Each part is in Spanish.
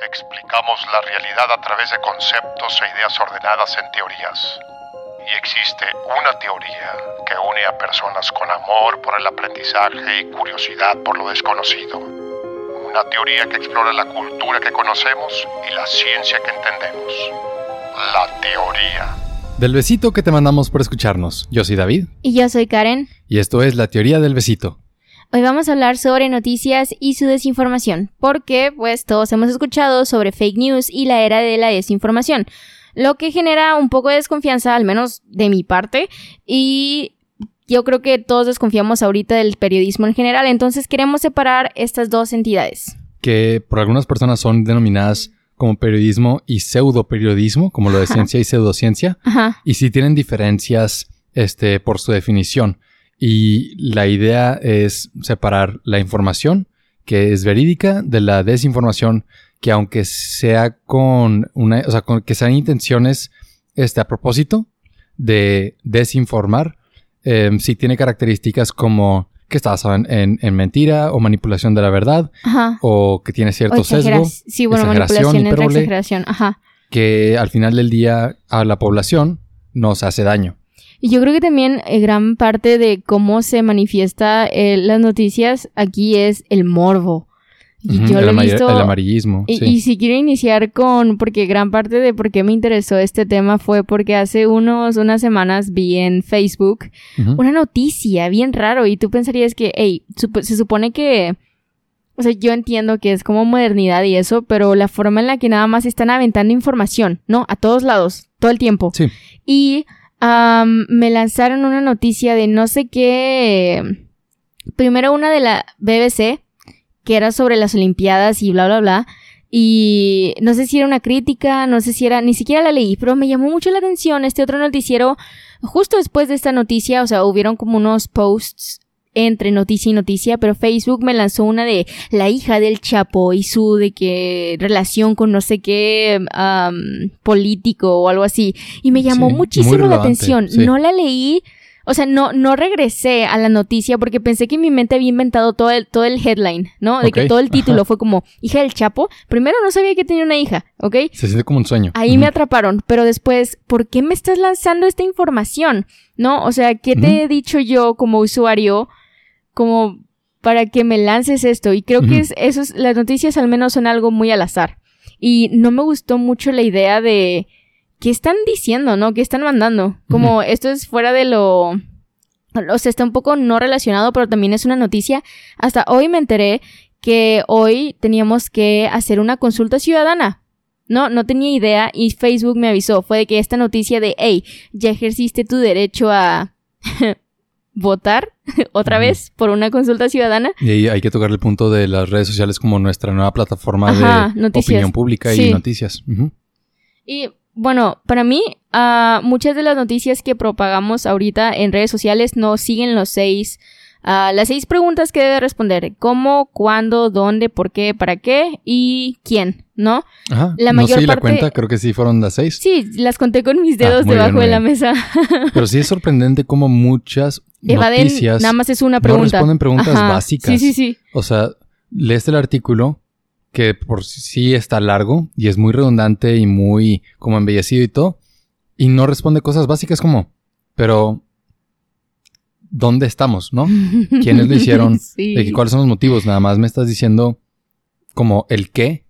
Explicamos la realidad a través de conceptos e ideas ordenadas en teorías. Y existe una teoría que une a personas con amor por el aprendizaje y curiosidad por lo desconocido. Una teoría que explora la cultura que conocemos y la ciencia que entendemos. La teoría. Del besito que te mandamos por escucharnos. Yo soy David. Y yo soy Karen. Y esto es la teoría del besito. Hoy vamos a hablar sobre noticias y su desinformación, porque pues todos hemos escuchado sobre fake news y la era de la desinformación, lo que genera un poco de desconfianza, al menos de mi parte, y yo creo que todos desconfiamos ahorita del periodismo en general, entonces queremos separar estas dos entidades. Que por algunas personas son denominadas como periodismo y pseudoperiodismo, como lo de ciencia y pseudociencia, Ajá. y sí tienen diferencias este, por su definición. Y la idea es separar la información que es verídica de la desinformación que aunque sea con una, o sea, con que sean intenciones este, a propósito de desinformar, eh, sí tiene características como que está basado en, en, en mentira o manipulación de la verdad Ajá. o que tiene cierto sesgo, Sí, bueno, manipulación hipérbole. exageración. Ajá. que al final del día a la población nos hace daño. Y yo creo que también eh, gran parte de cómo se manifiesta eh, las noticias aquí es el morbo. Y yo el, lo he visto. el amarillismo. Y, sí. y si quiero iniciar con, porque gran parte de por qué me interesó este tema fue porque hace unos, unas semanas vi en Facebook una noticia bien raro y tú pensarías que, hey, sup- se supone que, o sea, yo entiendo que es como modernidad y eso, pero la forma en la que nada más están aventando información, ¿no? A todos lados, todo el tiempo. Sí. Y am, me lanzaron una noticia de no sé qué. Primero una de la BBC, que era sobre las Olimpiadas y bla, bla, bla. Y no sé si era una crítica, no sé si era, ni siquiera la leí, pero me llamó mucho la atención este otro noticiero. Justo después de esta noticia, o sea, hubieron como unos posts entre noticia y noticia, pero Facebook me lanzó una de la hija del Chapo y su de que relación con no sé qué político o algo así. Y me llamó Sí, muchísimo la atención. sí. No la leí. O sea, no, no regresé a la noticia porque pensé que mi mente había inventado todo el, todo el headline, ¿no? De que todo el título ajá. fue como hija del Chapo. Primero no sabía que tenía una hija, ¿ok? Se siente como un sueño. Ahí me atraparon, pero después, ¿por qué me estás lanzando esta información? ¿No? O sea, ¿qué te he dicho yo como usuario como para que me lances esto? Y creo que es, eso es- las noticias al menos son algo muy al azar. Y no me gustó mucho la idea de qué están diciendo, ¿no? ¿Qué están mandando? Como esto es fuera de lo... O sea, está un poco no relacionado, pero también es una noticia. Hasta hoy me enteré que hoy teníamos que hacer una consulta ciudadana. No, no tenía idea y Facebook me avisó. Fue de que esta noticia de, hey, ya ejerciste tu derecho a votar otra vez por una consulta ciudadana. Y ahí hay que tocar el punto de las redes sociales como nuestra nueva plataforma Ajá, de noticias. opinión pública Sí. y noticias. Y bueno, para mí, ah, muchas de las noticias que propagamos ahorita en redes sociales no siguen los seis, ah, las seis preguntas que debe responder. ¿Cómo, cuándo, dónde, por qué, para qué y quién? ¿No? Ajá. La no mayor sé la parte- cuenta, creo que sí fueron las seis. Sí, las conté con mis dedos Ah, bien, debajo de la mesa. Pero sí es sorprendente cómo muchas Evaden, noticias nada más es una no pregunta. responden preguntas Ajá. básicas. Sí, sí, sí. O sea, lees el artículo que por sí está largo y es muy redundante y muy como embellecido y todo. Y no responde cosas básicas como, pero ¿dónde estamos, no? ¿Quiénes lo hicieron? Sí. De ¿Cuáles son los motivos? Nada más me estás diciendo como el qué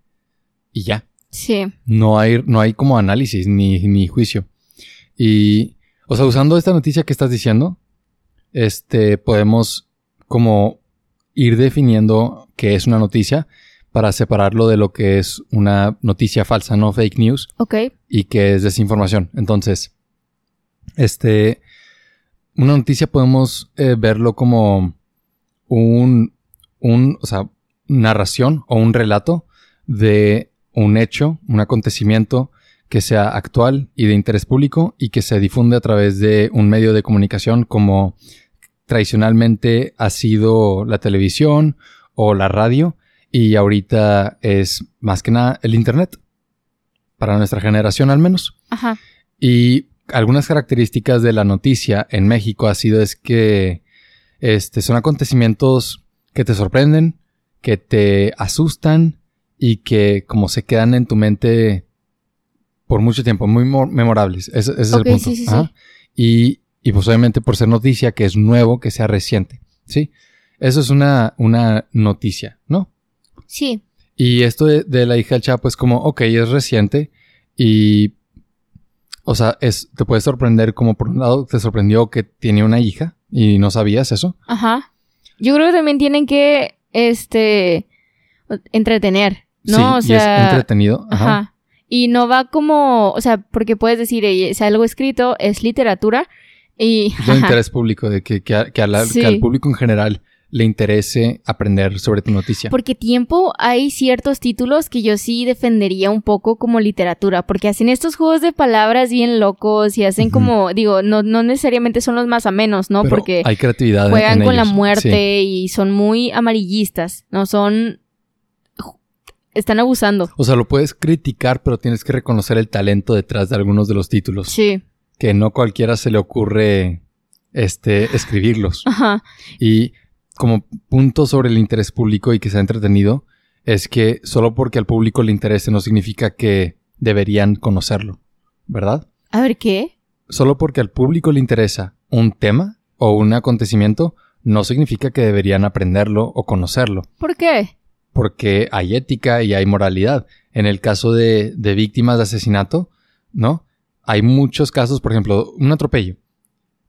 y ya. Sí. No hay, no hay como análisis ni, ni juicio. Y, o sea, usando esta noticia que estás diciendo, este, podemos como ir definiendo qué es una noticia para separarlo de lo que es una noticia falsa, no fake news, Ok. y que es desinformación. Entonces, este, una noticia podemos eh, verlo como un, un, o sea, narración o un relato de un hecho, un acontecimiento que sea actual y de interés público y que se difunde a través de un medio de comunicación como tradicionalmente ha sido la televisión o la radio y ahorita es más que nada el internet para nuestra generación al menos. Ajá. Y algunas características de la noticia en México ha sido es que este, son acontecimientos que te sorprenden, que te asustan y que como se quedan en tu mente por mucho tiempo, muy mo- memorables. Ese, ese es el punto. sí, sí, sí. Y, y pues obviamente por ser noticia, que es nuevo, que sea reciente. ¿Sí? Eso es una, una noticia, ¿no? Sí. Y esto de, de la hija del Chapo es como, ok, es reciente y, o sea, es, te puede sorprender como por un lado te sorprendió que tiene una hija y no sabías eso. Ajá. Yo creo que también tienen que, este, entretener, ¿no? sí, o y es entretenido. Ajá. Ajá. Y no va como, o sea, porque puedes decir, es algo escrito, es literatura y... Un interés público, de que, que, a- que a la- Sí. que al público en general le interese aprender sobre tu noticia. Porque tiempo hay ciertos títulos que yo sí defendería un poco como literatura, porque hacen estos juegos de palabras bien locos y hacen como, digo, no, no necesariamente son los más amenos, ¿no? Pero porque hay creatividad en- juegan en con la muerte y son muy amarillistas, ¿no? Son... Están abusando. O sea, lo puedes criticar, pero tienes que reconocer el talento detrás de algunos de los títulos. Sí. Que no cualquiera se le ocurre este, escribirlos. Ajá. Y como punto sobre el interés público y que sea entretenido, es que solo porque al público le interese no significa que deberían conocerlo, ¿verdad? A ver, ¿qué? Solo porque al público le interesa un tema o un acontecimiento, no significa que deberían aprenderlo o conocerlo, ¿Por qué? porque hay ética y hay moralidad. En el caso de, de víctimas de asesinato, ¿no? Hay muchos casos, por ejemplo, un atropello.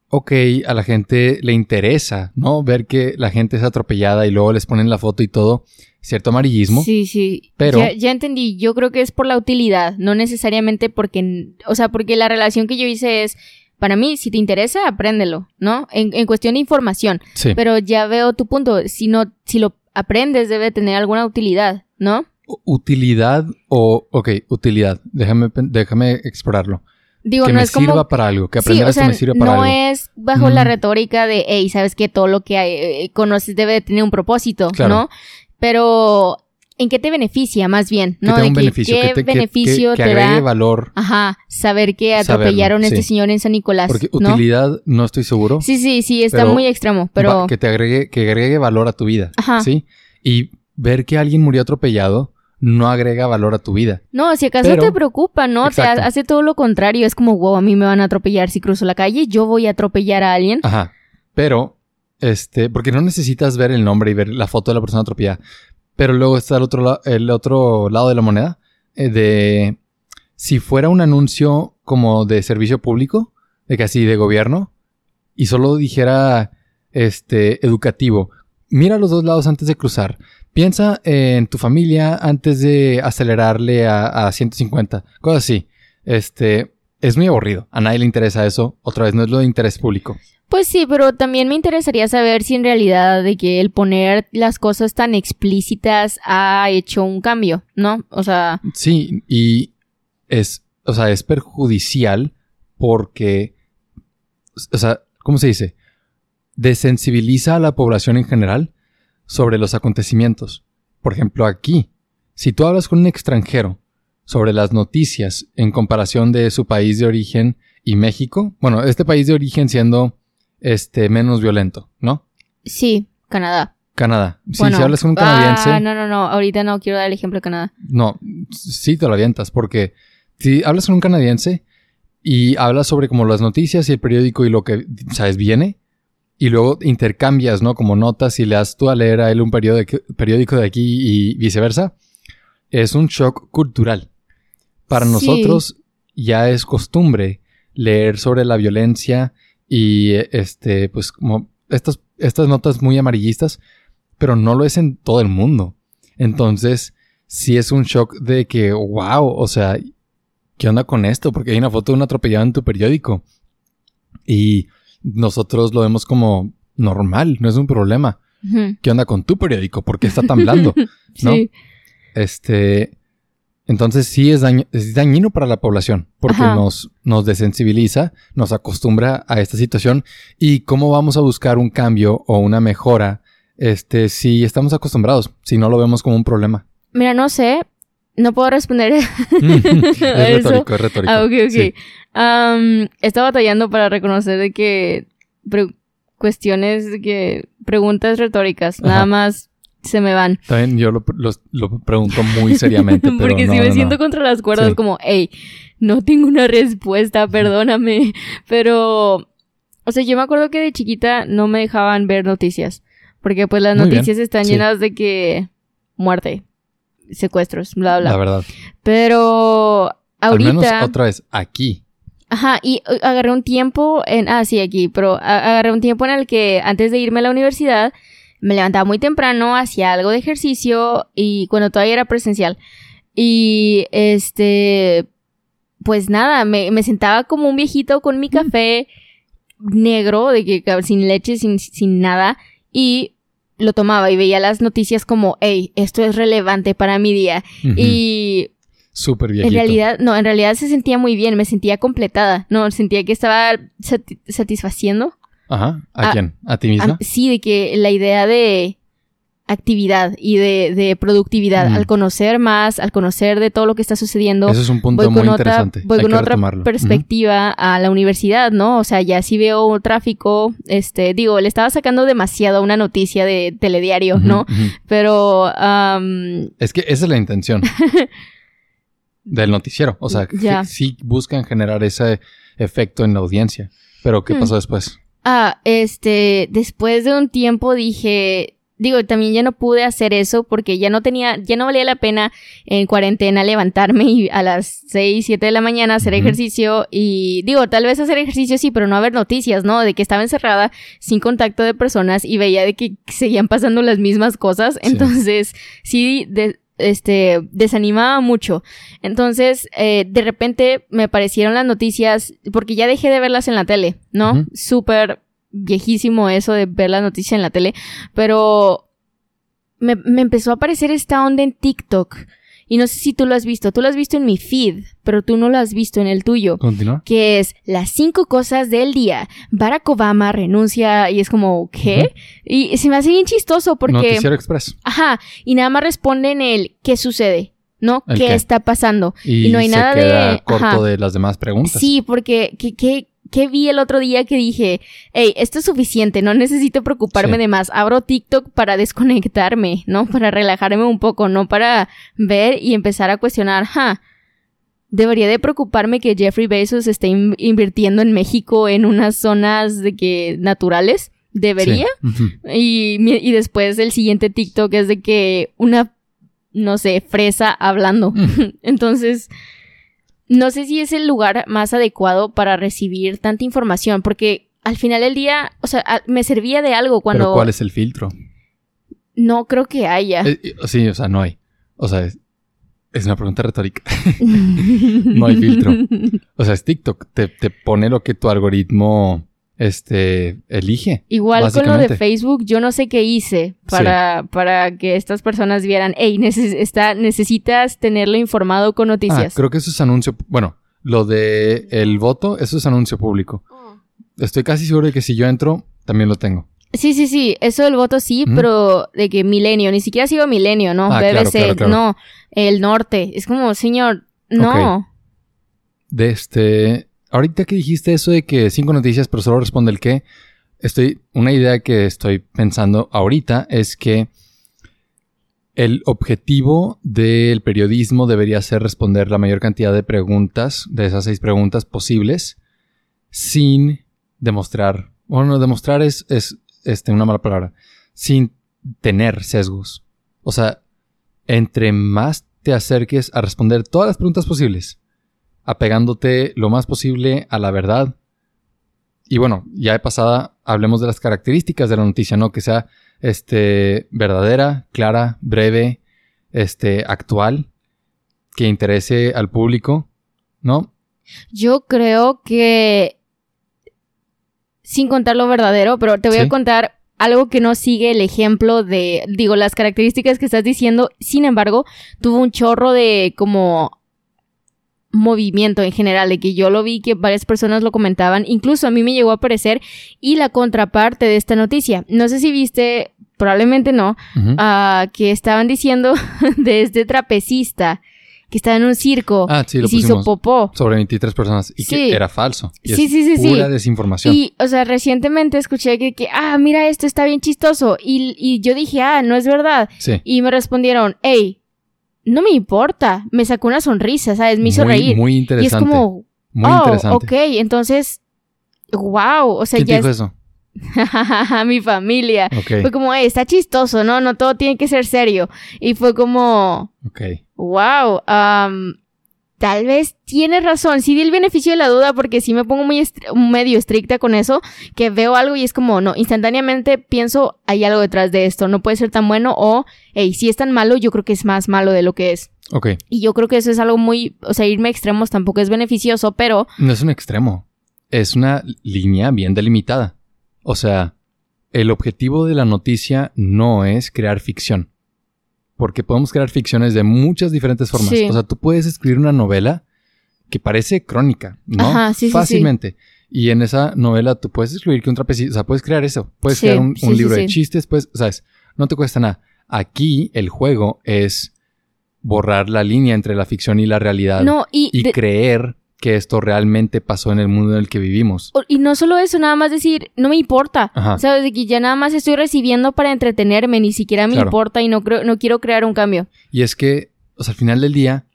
Ok, a la gente le interesa, ¿no? Ver que la gente es atropellada y luego les ponen la foto y todo, cierto amarillismo. Sí, sí. Pero- Ya, ya entendí. Yo creo que es por la utilidad, no necesariamente porque. O sea, porque la relación que yo hice es. Para mí, si te interesa, apréndelo, ¿no? En, en cuestión de información. Sí. Pero ya veo tu punto. Si no, si lo aprendes, debe tener alguna utilidad, ¿no? Utilidad o, ok, utilidad. Déjame, déjame explorarlo. Digo, que no me es como. sirva para algo, que Sí, aprender o esto sea, me sirve para no algo. es bajo la retórica de, hey, sabes que todo lo que hay, eh, conoces debe de tener un propósito, Claro. ¿no? Pero, ¿en qué te beneficia más bien? Que ¿No? De un que- beneficio, ¿Qué que, te, que- beneficio que- que te agregue da? valor. Ajá, saber que Saberlo, atropellaron a este sí. señor en San Nicolás, Porque ¿no? utilidad no estoy seguro. Sí, sí, sí, está muy extremo, pero... Va- que te agregue, que agregue valor a tu vida. Ajá. ¿Sí? Y ver que alguien murió atropellado no agrega valor a tu vida. No, si acaso Pero- te preocupa, ¿no? Exacto. hace todo lo contrario. Es como, wow, a mí me van a atropellar si cruzo la calle, yo voy a atropellar a alguien. Ajá. Pero, este, porque no necesitas ver el nombre y ver la foto de la persona atropellada. Pero luego está el otro, la- el otro lado de la moneda. eh, de si fuera un anuncio como de servicio público, de que así de gobierno, y solo dijera este educativo. Mira los dos lados antes de cruzar. Piensa en tu familia antes de acelerarle a, a 150. Cosas así. Este es muy aburrido. A nadie le interesa eso. Otra vez no es lo de interés público. Pues sí, pero también me interesaría saber si en realidad de que el poner las cosas tan explícitas ha hecho un cambio, ¿no? O sea, Sí, y es, o sea, es perjudicial porque, o sea, ¿cómo se dice? Desensibiliza a la población en general sobre los acontecimientos. Por ejemplo, aquí, si tú hablas con un extranjero sobre las noticias en comparación de su país de origen y México, bueno, este país de origen siendo este menos violento, ¿no? sí, Canadá. Canadá. Si, Bueno, si hablas con un canadiense, Ah, no, no, no, ahorita no quiero dar el ejemplo de Canadá. No, sí te lo avientas, porque si hablas con un canadiense y hablas sobre como las noticias y el periódico y lo que, sabes, viene, y luego intercambias, ¿no? Como notas y le das tú a leer a él un periódico, periódico de aquí y viceversa, es un shock cultural. Para Sí. nosotros ya es costumbre leer sobre la violencia y este, pues como estas, estas notas muy amarillistas, pero no lo es en todo el mundo. Entonces, sí es un shock de que, wow, o sea, ¿qué onda con esto? Porque hay una foto de un atropellado en tu periódico. Y nosotros lo vemos como normal, no es un problema. ¿Qué onda con tu periódico? ¿Por qué está tan blando? ¿No? Sí. Este. Entonces sí es, es dañino para la población porque nos, nos desensibiliza, nos acostumbra a esta situación y cómo vamos a buscar un cambio o una mejora este, si estamos acostumbrados, si no lo vemos como un problema. Mira, no sé, no puedo responder. es Eso. retórico, es retórico. Ah, ok, ok. Sí. Estaba batallando para reconocer de que pre- cuestiones de que preguntas retóricas, Ajá. nada más se me van. También yo lo, lo- lo pregunto muy seriamente, pero Porque no, si me no, siento no. contra las cuerdas, Sí. como, hey, no tengo una respuesta, perdóname. Pero, o sea, yo me acuerdo que de chiquita no me dejaban ver noticias. Porque pues las Muy bien, noticias están sí. llenas de que muerte, secuestros, bla, bla. La verdad. Pero Al menos ahorita... otra vez, aquí. Ajá, y uh, agarré un tiempo en... Ah, sí, aquí, pero agarré un tiempo en el que antes de irme a la universidad me levantaba muy temprano, hacía algo de ejercicio y cuando todavía era presencial. Y este... Pues nada, me, me sentaba como un viejito con mi café negro, de que sin leche, sin, sin nada, y lo tomaba y veía las noticias como, hey, esto es relevante para mi día. Y Súper viejito. en realidad, no, en realidad se sentía muy bien, me sentía completada. No, sentía que estaba sati- satisfaciendo. Ajá. ¿A Ah, quién? ¿A ti misma? sí, de que la idea de actividad y de, de productividad, Mm. al conocer más, al conocer de todo lo que está sucediendo, Eso es un punto voy muy con otra, interesante. voy Hay con otra retomarlo. Perspectiva a la universidad, ¿no? O sea, ya sí veo tráfico, este, digo, le estaba sacando demasiado una noticia de telediario, ¿no? Pero, Es que esa es la intención del noticiero. O sea, Ya. que sí buscan generar ese efecto en la audiencia. Pero, ¿qué Hmm. pasó después? Ah, este, después de un tiempo dije, digo, también ya no pude hacer eso porque ya no tenía, ya no valía la pena en cuarentena levantarme y a las 6, 7 de la mañana hacer ejercicio y digo, tal vez hacer ejercicio sí, pero no haber noticias, ¿no? De que estaba encerrada sin contacto de personas y veía de que seguían pasando las mismas cosas, Sí. entonces sí, de- este, desanimaba mucho. Entonces, eh, de repente me aparecieron las noticias, porque ya dejé de verlas en la tele, ¿no? Ujú. Súper viejísimo eso de ver las noticias en la tele, pero me, me empezó a aparecer esta onda en TikTok. Y no sé si tú lo has visto, tú lo has visto en mi feed, pero tú no lo has visto en el tuyo. ¿Continúa? Que es las cinco cosas del día. Barack Obama renuncia y es como, ¿qué? Y se me hace bien chistoso porque... Noticiero Express. Ajá, y nada más responden el ¿qué sucede? ¿No? ¿El ¿Qué, qué? está pasando? Y, Y no hay se nada queda de- corto ajá. de las demás preguntas. Sí, porque ¿qué, qué, qué vi el otro día que dije, hey, esto es suficiente, no necesito preocuparme Sí. de más. Abro TikTok para desconectarme, ¿no? Para relajarme un poco, no para ver y empezar a cuestionar, ja. Debería de preocuparme que Jeffrey Bezos esté in- invirtiendo en México en unas zonas de que naturales. ¿Debería? Sí. Y, y después el siguiente TikTok es de que una, no sé, fresa hablando. Mm. Entonces, no sé si es el lugar más adecuado para recibir tanta información, porque al final del día, o sea, me servía de algo cuando... Pero ¿cuál es el filtro? No creo que haya. Eh, sí, o sea, no hay. O sea, es, es una pregunta retórica. no hay filtro. O sea, es TikTok. Te, te pone lo que tu algoritmo este, elige. Igual con lo de. Facebook, yo no sé qué hice para, para que estas personas vieran, hey, neces- está, necesitas tenerlo informado con Ah, noticias. creo que eso es anuncio. Bueno, lo de el voto, eso es anuncio público. Estoy casi seguro de que si yo entro, también lo tengo. Sí, sí, sí, eso del voto sí, pero de que Milenio, ni siquiera sigo Milenio, ¿no? Ah, BBC, claro, claro, claro. no, el norte, es como, señor, no. De este. Ahorita que dijiste eso de que cinco noticias, pero solo responde el qué. Estoy. Una idea que estoy pensando ahorita es que el objetivo del periodismo debería ser responder la mayor cantidad de preguntas, de esas seis preguntas posibles, sin demostrar. Bueno, no, demostrar es, es este, una mala palabra. Sin tener sesgos. O sea, entre más te acerques a responder todas las preguntas posibles, apegándote lo más posible a la verdad. Y bueno, ya de pasada hablemos de las características de la noticia, ¿no? Que sea este verdadera, clara, breve, este actual, que interese al público, ¿no? Yo creo que, sin contar lo verdadero, pero te voy Sí. a contar algo que no sigue el ejemplo de, digo, las características que estás diciendo, sin embargo, tuvo un chorro de como movimiento en general, de que yo lo vi, que varias personas lo comentaban, incluso a mí me llegó a aparecer, y la contraparte de esta noticia. No sé si viste, probablemente no, ah, que estaban diciendo de este trapecista que estaba en un circo Ah, sí, lo y se hizo popó. Sobre 23 personas. Y Sí. que era falso. Y Sí, es sí, sí, sí. Pura desinformación. Y, o sea, recientemente escuché que, que, ah, mira, esto está bien chistoso. Y, y yo dije, ah, no es verdad. Sí. Y me respondieron, hey, no me importa. Me sacó una sonrisa, ¿sabes? Me hizo muy, reír. Muy y interesante. es como, muy oh, interesante. ok, entonces, wow. O sea, ¿Quién te ya dijo es eso? mi familia. Ok. Fue como, hey, está chistoso, ¿no? No todo tiene que ser serio. Y fue como, Ok. wow, am, tal vez tiene razón. Sí di el beneficio de la duda porque sí me pongo muy estri- medio estricta con eso, que veo algo y es como, no, instantáneamente pienso, hay algo detrás de esto, no puede ser tan bueno o, hey, si es tan malo, yo creo que es más malo de lo que es. Ok. Y yo creo que eso es algo muy, o sea, irme a extremos tampoco es beneficioso, pero No es un extremo. Es una línea bien delimitada. O sea, el objetivo de la noticia no es crear ficción. Porque podemos crear ficciones de muchas diferentes formas. Sí. O sea, tú puedes escribir una novela que parece crónica, ¿no? Ajá, sí. Fácilmente. Y en esa novela tú puedes escribir que un trapecista, o sea, puedes crear eso. Puedes crear un, libro de chistes, pues, ¿sabes? No te cuesta nada. Aquí el juego es borrar la línea entre la ficción y la realidad no, y, y de- creer que esto realmente pasó en el mundo en el que vivimos. y no solo eso, nada más decir, no me importa. Ajá. Sabes, de que ya nada más estoy recibiendo para entretenerme, ni siquiera me Claro. importa y no creo, no quiero crear un cambio. Y es que, o sea, al final del día,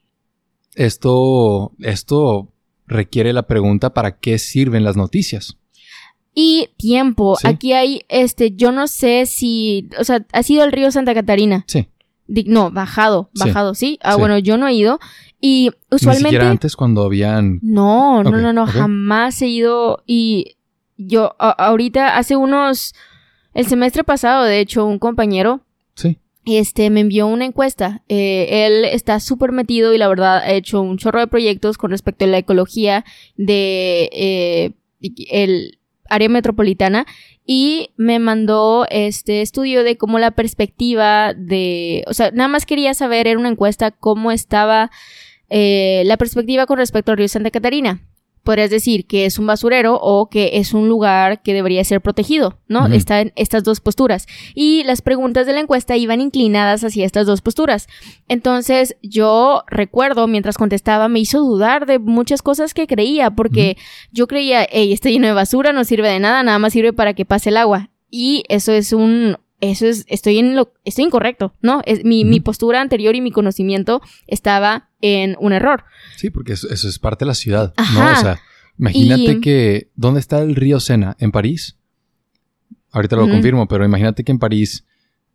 esto, esto requiere la pregunta ¿para qué sirven las noticias? Y tiempo. Sí. Aquí hay, este, yo no sé si, o sea, ha sido el río Santa Catarina. Sí. No, bajado, bajado, ¿sí? Ah, Sí. bueno, yo no he ido. Y Ni usualmente... siquiera antes cuando habían... No, no, no, no, jamás he ido. Y yo, a- ahorita, hace unos, el semestre pasado, de hecho, un compañero Sí. este, me envió una encuesta. Eh, él está súper metido y la verdad ha hecho un chorro de proyectos con respecto a la ecología de eh, el área metropolitana y me mandó este estudio de cómo la perspectiva de, o sea, nada más quería saber, era una encuesta, cómo estaba eh, la perspectiva con respecto al río Santa Catarina. Podrías decir que es un basurero o que es un lugar que debería ser protegido, ¿no? Ujú. Está en estas dos posturas. Y las preguntas de la encuesta iban inclinadas hacia estas dos posturas. Entonces, yo recuerdo, mientras contestaba, me hizo dudar de muchas cosas que creía, porque yo creía, hey, está lleno de basura, no sirve de nada, nada más sirve para que pase el agua. Y eso es un, eso es, estoy en lo, estoy incorrecto, ¿no? Es, mi, mi postura anterior y mi conocimiento estaba en un error. Sí, porque eso, eso es parte de la ciudad, ¿no? O sea, imagínate Y- que... ¿Dónde está el río Sena? ¿En París? Ahorita lo confirmo, pero imagínate que en París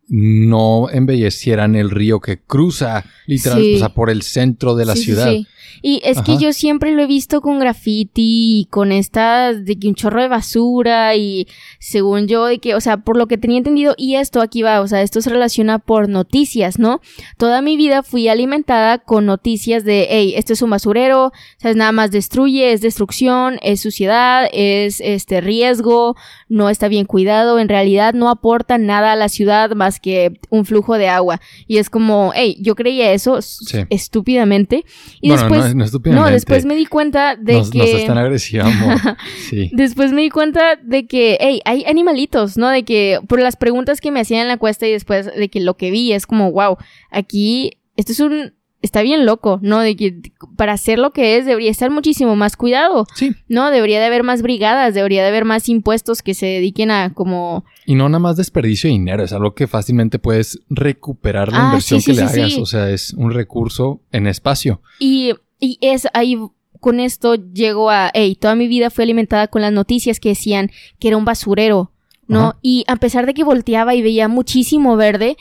no embellecieran el río que cruza literal, Sí. o sea, por el centro de la Sí, ciudad. sí. Y es que yo siempre lo he visto con graffiti y con estas de que un chorro de basura y según yo de que, o sea, por lo que tenía entendido y esto aquí va, o sea, esto se relaciona por noticias, ¿no? Toda mi vida fui alimentada con noticias de, hey, esto es un basurero, sabes, nada más destruye, es destrucción, es suciedad, es este riesgo, no está bien cuidado, en realidad no aporta nada a la ciudad más que un flujo de agua. Y es como, hey, yo creía eso Sí. estúpidamente. Y bueno, después, no, no estúpidamente. no, después me di cuenta de que... no seas tan agresiva, amor. Sí. Después me di cuenta de que, hey, hay animalitos, ¿no? De que por las preguntas que me hacían en la cuesta y después de que lo que vi es como, wow, aquí, esto es un, está bien loco, ¿no? De que para hacer lo que es debería estar muchísimo más cuidado, Sí. ¿no? Debería de haber más brigadas, debería de haber más impuestos que se dediquen a como, Y no nada más desperdicio de dinero, es algo que fácilmente puedes recuperar la Ah, inversión sí, que sí, le hagas. O sea, es un recurso en espacio. Y, y es ahí, con esto llego a, hey, toda mi vida fui alimentada con las noticias que decían que era un basurero, ¿no? Ajá. Y a pesar de que volteaba y veía muchísimo verde,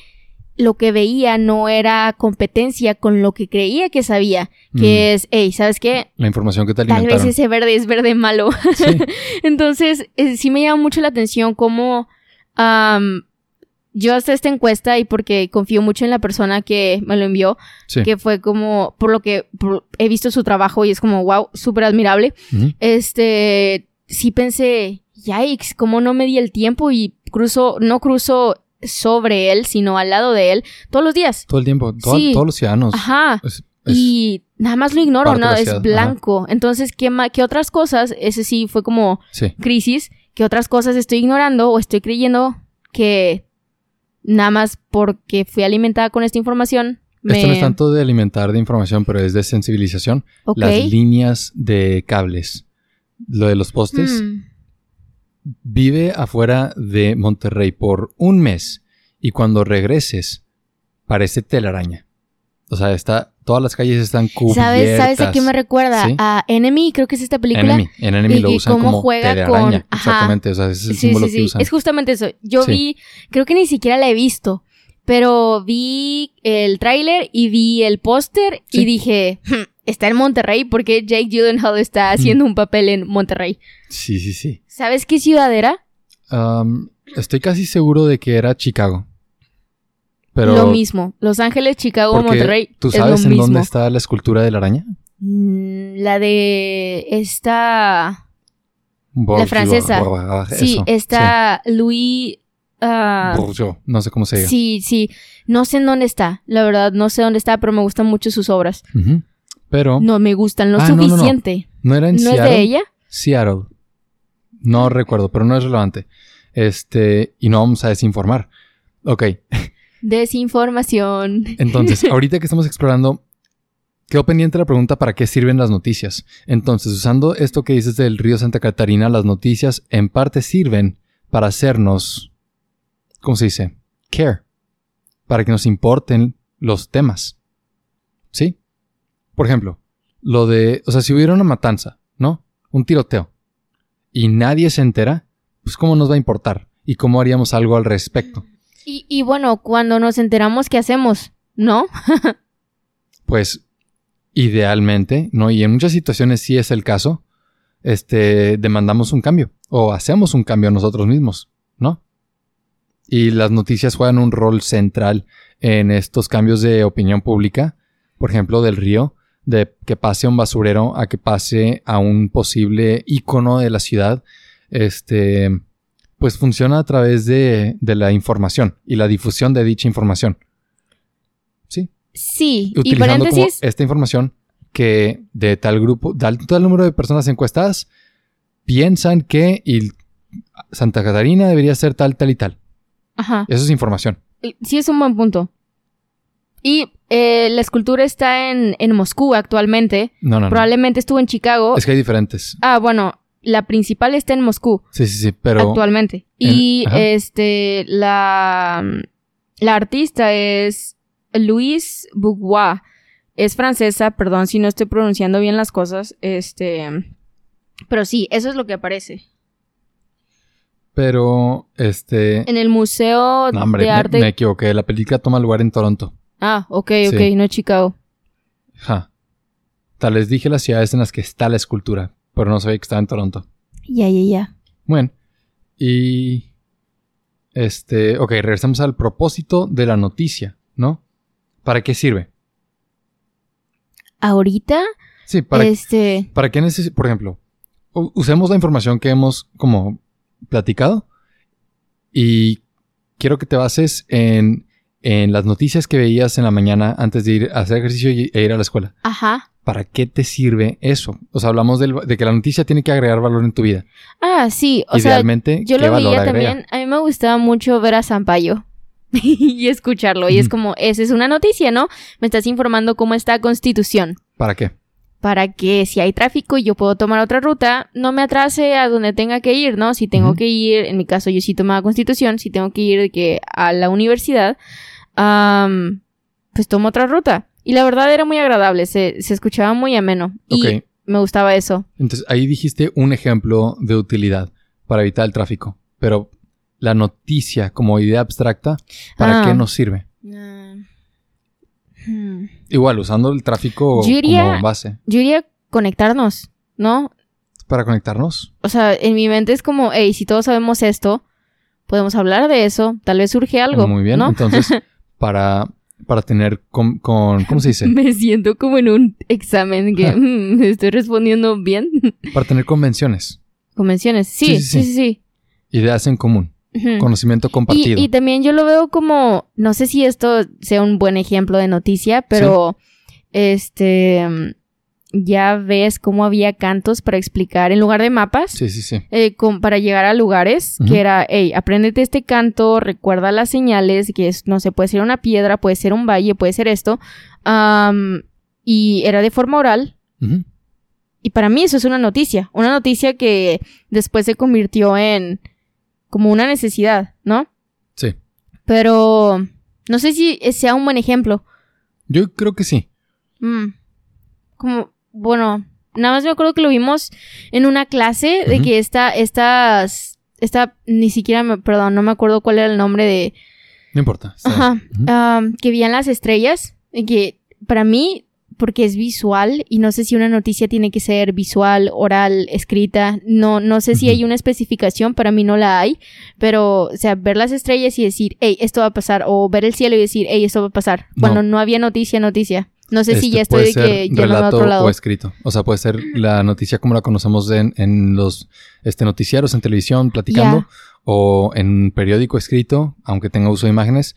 lo que veía no era competencia con lo que creía que sabía, que es, hey, ¿sabes qué? La información que te Tal vez alimentaron. ese verde es verde malo. Sí. Entonces, eh, sí me llama mucho la atención cómo yo hasta esta encuesta y porque confío mucho en la persona que me lo envió, Sí. que fue como, por lo que por- he visto su trabajo y es como, wow, súper admirable. Este, sí pensé, yikes, cómo no me di el tiempo y cruzo, no cruzo sobre él, sino al lado de él todos los días. Todo el tiempo. todo- Sí. Todos los ciudadanos. Ajá. Es- es- Y nada más lo ignoro, ¿no? Es blanco. Entonces, ¿qué, ¿qué otras cosas? Ese sí fue como sí. crisis. ¿Qué otras cosas estoy ignorando o estoy creyendo que nada más porque fui alimentada con esta información Me... Esto no es tanto de alimentar de información, pero es de sensibilización. Las líneas de cables. Lo de los postes. Hmm. Vive afuera de Monterrey por un mes y cuando regreses parece telaraña. O sea, está, todas las calles están cubiertas. ¿Sabes, ¿Sabes a qué me recuerda? Sí. A Enemy, creo que es esta película. Enemy. En Enemy Y- lo usan cómo como juega telaraña. con- ajá. Exactamente. O sea, ese es el Sí, símbolo sí, que usan. Es justamente eso. Yo vi, creo que ni siquiera la he visto, pero vi el tráiler y vi el póster y dije, "Hmm, está en Monterrey porque Jake Gyllenhaal está haciendo un papel en Monterrey. Sí, sí, sí. ¿Sabes qué ciudad era? Estoy casi seguro de que era Chicago. Pero lo mismo. Los Ángeles, Chicago, porque Monterrey. ¿Tú es sabes lo en mismo. dónde está la escultura de la araña? Mm, La de esta. Bourgeois, francesa. Bourgeois, Sí, está Louis. ah. Bourgeois, no sé cómo se diga. sí, sí. No sé en dónde está. La verdad, no sé dónde está, pero me gustan mucho sus obras. Pero no, me gustan lo Ah, no, no, no. suficiente. era en ¿No es Seattle. de ella? Seattle. No recuerdo, pero no es relevante. Este, y no vamos a desinformar. Ok, Desinformación. entonces, ahorita que estamos explorando, quedó pendiente la pregunta para qué sirven las noticias. Entonces, usando esto que dices del río Santa Catarina, las noticias en parte sirven para hacernos, ¿cómo se dice? Care. Para que nos importen los temas. ¿Sí? Por ejemplo, lo de, o sea, si hubiera una matanza, ¿no? Un tiroteo. Y nadie se entera, pues ¿cómo nos va a importar? ¿Y cómo haríamos algo al respecto? Y, y bueno, cuando nos enteramos, ¿qué hacemos? ¿No? Pues idealmente, ¿no? Y en muchas situaciones sí es el caso, este, demandamos un cambio o hacemos un cambio nosotros mismos, ¿no? Y las noticias juegan un rol central en estos cambios de opinión pública, por ejemplo, del río, de que pase a un basurero a que pase a un posible ícono de la ciudad, este, pues funciona a través de, de la información y la difusión de dicha información. Sí, Sí. Y utilizando como paréntesis, esta información que de tal grupo, tal, tal número de personas encuestadas piensan que Santa Catarina debería ser tal, tal y tal. ajá. Eso es información. Sí, es un buen punto. Y eh, la escultura está en, en Moscú actualmente. No, no, no. Probablemente estuvo en Chicago. Es que hay diferentes. Ah, bueno, la principal está en Moscú Sí, sí, sí, pero actualmente. en- Y ajá. este, la, la artista es Louise Bourgeois. Es francesa, perdón si no estoy pronunciando bien las cosas. Este. Pero sí, eso es lo que aparece. pero este En el Museo no, hombre, de me- Arte. me, equivoqué, la película toma lugar en Toronto. Ah, ok, ok, Sí. no Chicago. Ja. Tal les dije las ciudades en las que está la escultura, pero no sabía que estaba en Toronto. Ya, ya, ya. Bueno, y este, ok, regresamos al propósito de la noticia, ¿no? ¿Para qué sirve? Ahorita, Sí, para, este. ¿para qué necesitamos, por ejemplo, usemos la información que hemos como platicado y quiero que te bases en, en las noticias que veías en la mañana antes de ir a hacer ejercicio y- e ir a la escuela. Ajá. ¿Para qué te sirve eso? O sea, hablamos del- de que la noticia tiene que agregar valor en tu vida. Ah, sí. O sea, yo ¿qué lo valor veía agrega? también. A mí me gustaba mucho ver a Zampayo. y escucharlo. Y es como, esa es una noticia, ¿no? Me estás informando cómo está Constitución. ¿Para qué? Para que si hay tráfico y yo puedo tomar otra ruta, no me atrase a donde tenga que ir, ¿no? Si tengo que ir, en mi caso yo sí tomaba Constitución, si tengo que ir de que a la universidad, am, pues tomo otra ruta. Y la verdad era muy agradable, se, se escuchaba muy ameno. Y me gustaba eso. Entonces, ahí dijiste un ejemplo de utilidad para evitar el tráfico. Pero la noticia como idea abstracta, ¿para Ah. qué nos sirve? Hmm. Igual, usando el tráfico Yo diría- como base. Yo iría conectarnos, ¿no? Para conectarnos. O sea, en mi mente es como, hey, si todos sabemos esto, podemos hablar de eso, tal vez surge algo. Muy bien. ¿no? Entonces, para, para tener con, con- ¿Cómo se dice? Me siento como en un examen que mm, estoy respondiendo bien. Para tener convenciones. Convenciones. Sí, Sí, sí, sí, sí, sí. Ideas en común. Conocimiento compartido. Y, y también yo lo veo como, no sé si esto sea un buen ejemplo de noticia, pero este, ya ves cómo había cantos para explicar en lugar de mapas. Sí, sí, sí. eh, con- para llegar a lugares, Ujú. que era, hey, apréndete este canto, recuerda las señales, que es, no sé, puede ser una piedra, puede ser un valle, puede ser esto. Y era de forma oral. Y para mí eso es una noticia. Una noticia que después se convirtió en como una necesidad, ¿no? Sí. Pero no sé si sea un buen ejemplo. Yo creo que sí. Mm. Como, bueno, nada más me acuerdo que lo vimos en una clase de que esta, estas, esta, ni siquiera me, perdón, no me acuerdo cuál era el nombre de, No importa. ajá. Ujú. am, que veían las estrellas, y que para mí, porque es visual, y no sé si una noticia tiene que ser visual, oral, escrita, no, no sé si hay una especificación, para mí no la hay, pero, o sea, ver las estrellas y decir, hey, esto va a pasar, o ver el cielo y decir, hey, esto va a pasar, cuando no había noticia, noticia. No sé si Este, ya estoy de que ya no a otro lado. o escrito. O sea, puede ser la noticia como la conocemos en, en los este, noticieros en televisión platicando Ya. o en un periódico escrito, aunque tenga uso de imágenes.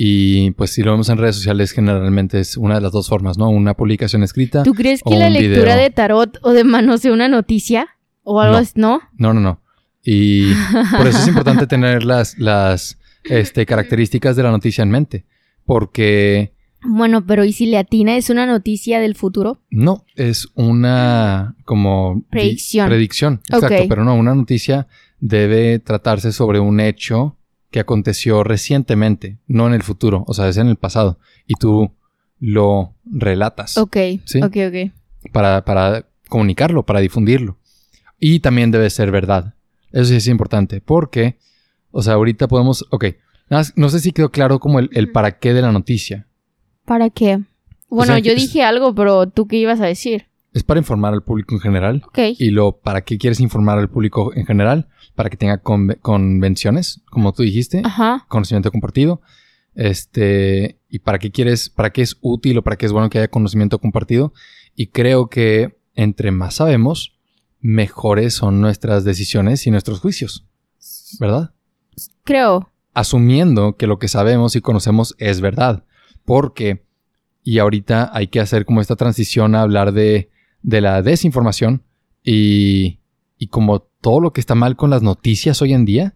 Y pues si lo vemos en redes sociales, generalmente es una de las dos formas, ¿no? Una publicación escrita. ¿Tú crees o que la lectura video. de tarot o de manos sea una noticia? ¿O algo No. así? ¿No? No, no, no. Y por eso es importante tener las, las este, características de la noticia en mente. Porque Bueno, pero ¿y si le atina es una noticia del futuro? No, es una como di- Predicción. predicción, exacto, pero no, una noticia debe tratarse sobre un hecho que aconteció recientemente, no en el futuro, o sea, es en el pasado y tú lo relatas Ok, Sí. ok, ok. para, para comunicarlo, para difundirlo. Y también debe ser verdad. Eso sí es importante, porque, o sea, ahorita podemos, ok, no sé si quedó claro como el, el para qué de la noticia. ¿Para qué? Bueno, sea, yo que dije algo, pero ¿tú qué ibas a decir? Es para informar al público en general. Ok. Y lo, ¿para qué quieres informar al público en general? Para que tenga conve- convenciones, como tú dijiste, Ajá. conocimiento compartido. Este, y para qué quieres, para qué es útil o para qué es bueno que haya conocimiento compartido. Y creo que entre más sabemos, mejores son nuestras decisiones y nuestros juicios. ¿Verdad? Creo. Asumiendo que lo que sabemos y conocemos es verdad. Porque, y ahorita hay que hacer como esta transición a hablar de, de la desinformación y, y como todo lo que está mal con las noticias hoy en día.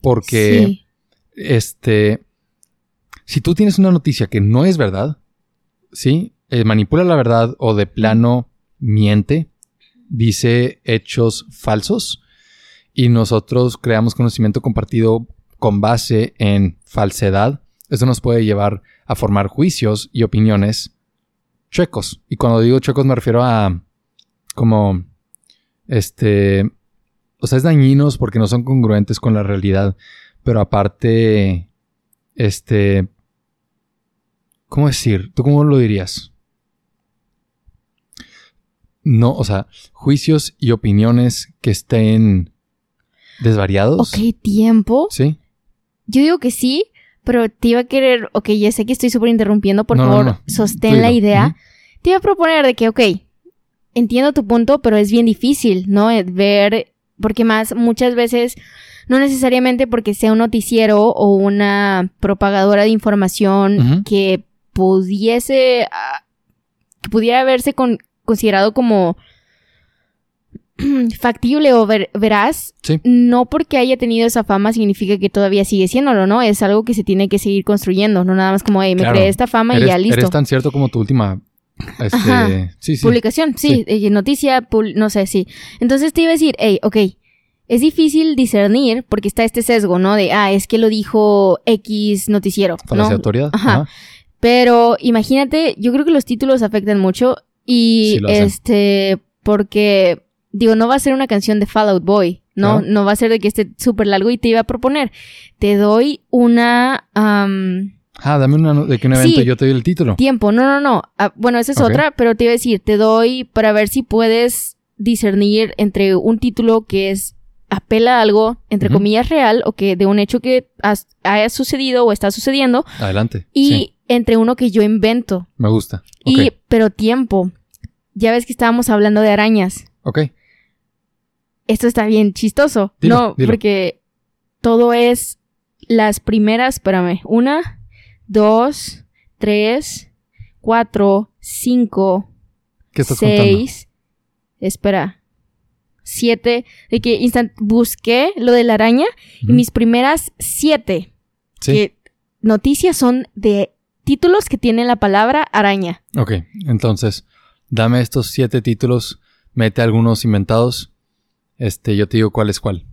Porque, Sí. este, si tú tienes una noticia que no es verdad, ¿sí? Eh, manipula la verdad o de plano miente, dice hechos falsos y nosotros creamos conocimiento compartido con base en falsedad, eso nos puede llevar a formar juicios y opiniones chuecos. Y cuando digo chuecos me refiero a como, este, o sea, es dañinos porque no son congruentes con la realidad, pero aparte, este, ¿cómo decir? ¿Tú cómo lo dirías? No, o sea, juicios y opiniones que estén desvariados. Ok, tiempo. Sí. Yo digo que sí, pero te iba a querer. Ok, ya sé que estoy súper interrumpiendo. Por No, favor, no. sostén la idea. Te iba a proponer de que, ok, entiendo tu punto, pero es bien difícil, ¿no? Eh, Ver, porque más muchas veces, no necesariamente porque sea un noticiero o una propagadora de información que pudiese, ah, que pudiera haberse con- considerado como factible o ver- veraz, Sí. no porque haya tenido esa fama significa que todavía sigue siéndolo, ¿no? Es algo que se tiene que seguir construyendo, no nada más como, hey, me Claro. creé esta fama y ya listo. eres tan cierto como tu última. Este, Ajá. Sí, sí. Publicación, sí, eh, noticia, pul- no sé, sí. Entonces te iba a decir, hey, ok, es difícil discernir porque está este sesgo, ¿no? De, ah, es que lo dijo X noticiero, ¿no? autoridad. Ajá. Ajá. Pero imagínate, yo creo que los títulos afectan mucho y Sí, este, porque, digo, no va a ser una canción de Fall Out Boy, ¿no? No va a ser de que esté súper largo y te iba a proponer, te doy una... am, Ah, dame una de que un evento Sí. yo te doy el título. Tiempo, no, no, no. Ah, bueno, esa es otra, pero te iba a decir, te doy para ver si puedes discernir entre un título que es apela a algo, entre comillas, real, o que de un hecho que has- haya sucedido o está sucediendo, Adelante. y Sí, entre uno que yo invento. me gusta. Y, pero tiempo. Ya ves que estábamos hablando de arañas. Ok. Esto está bien chistoso. Dilo, no, dilo. porque todo es las primeras, espérame, una, dos, tres, cuatro, cinco, ¿Qué estás contando? seis, espera, siete, de que instant busqué lo de la araña y mis primeras siete Sí. que noticias son de títulos que tienen la palabra araña. Ok, entonces, dame estos siete títulos, mete algunos inventados. Este, yo te digo cuál es cuál.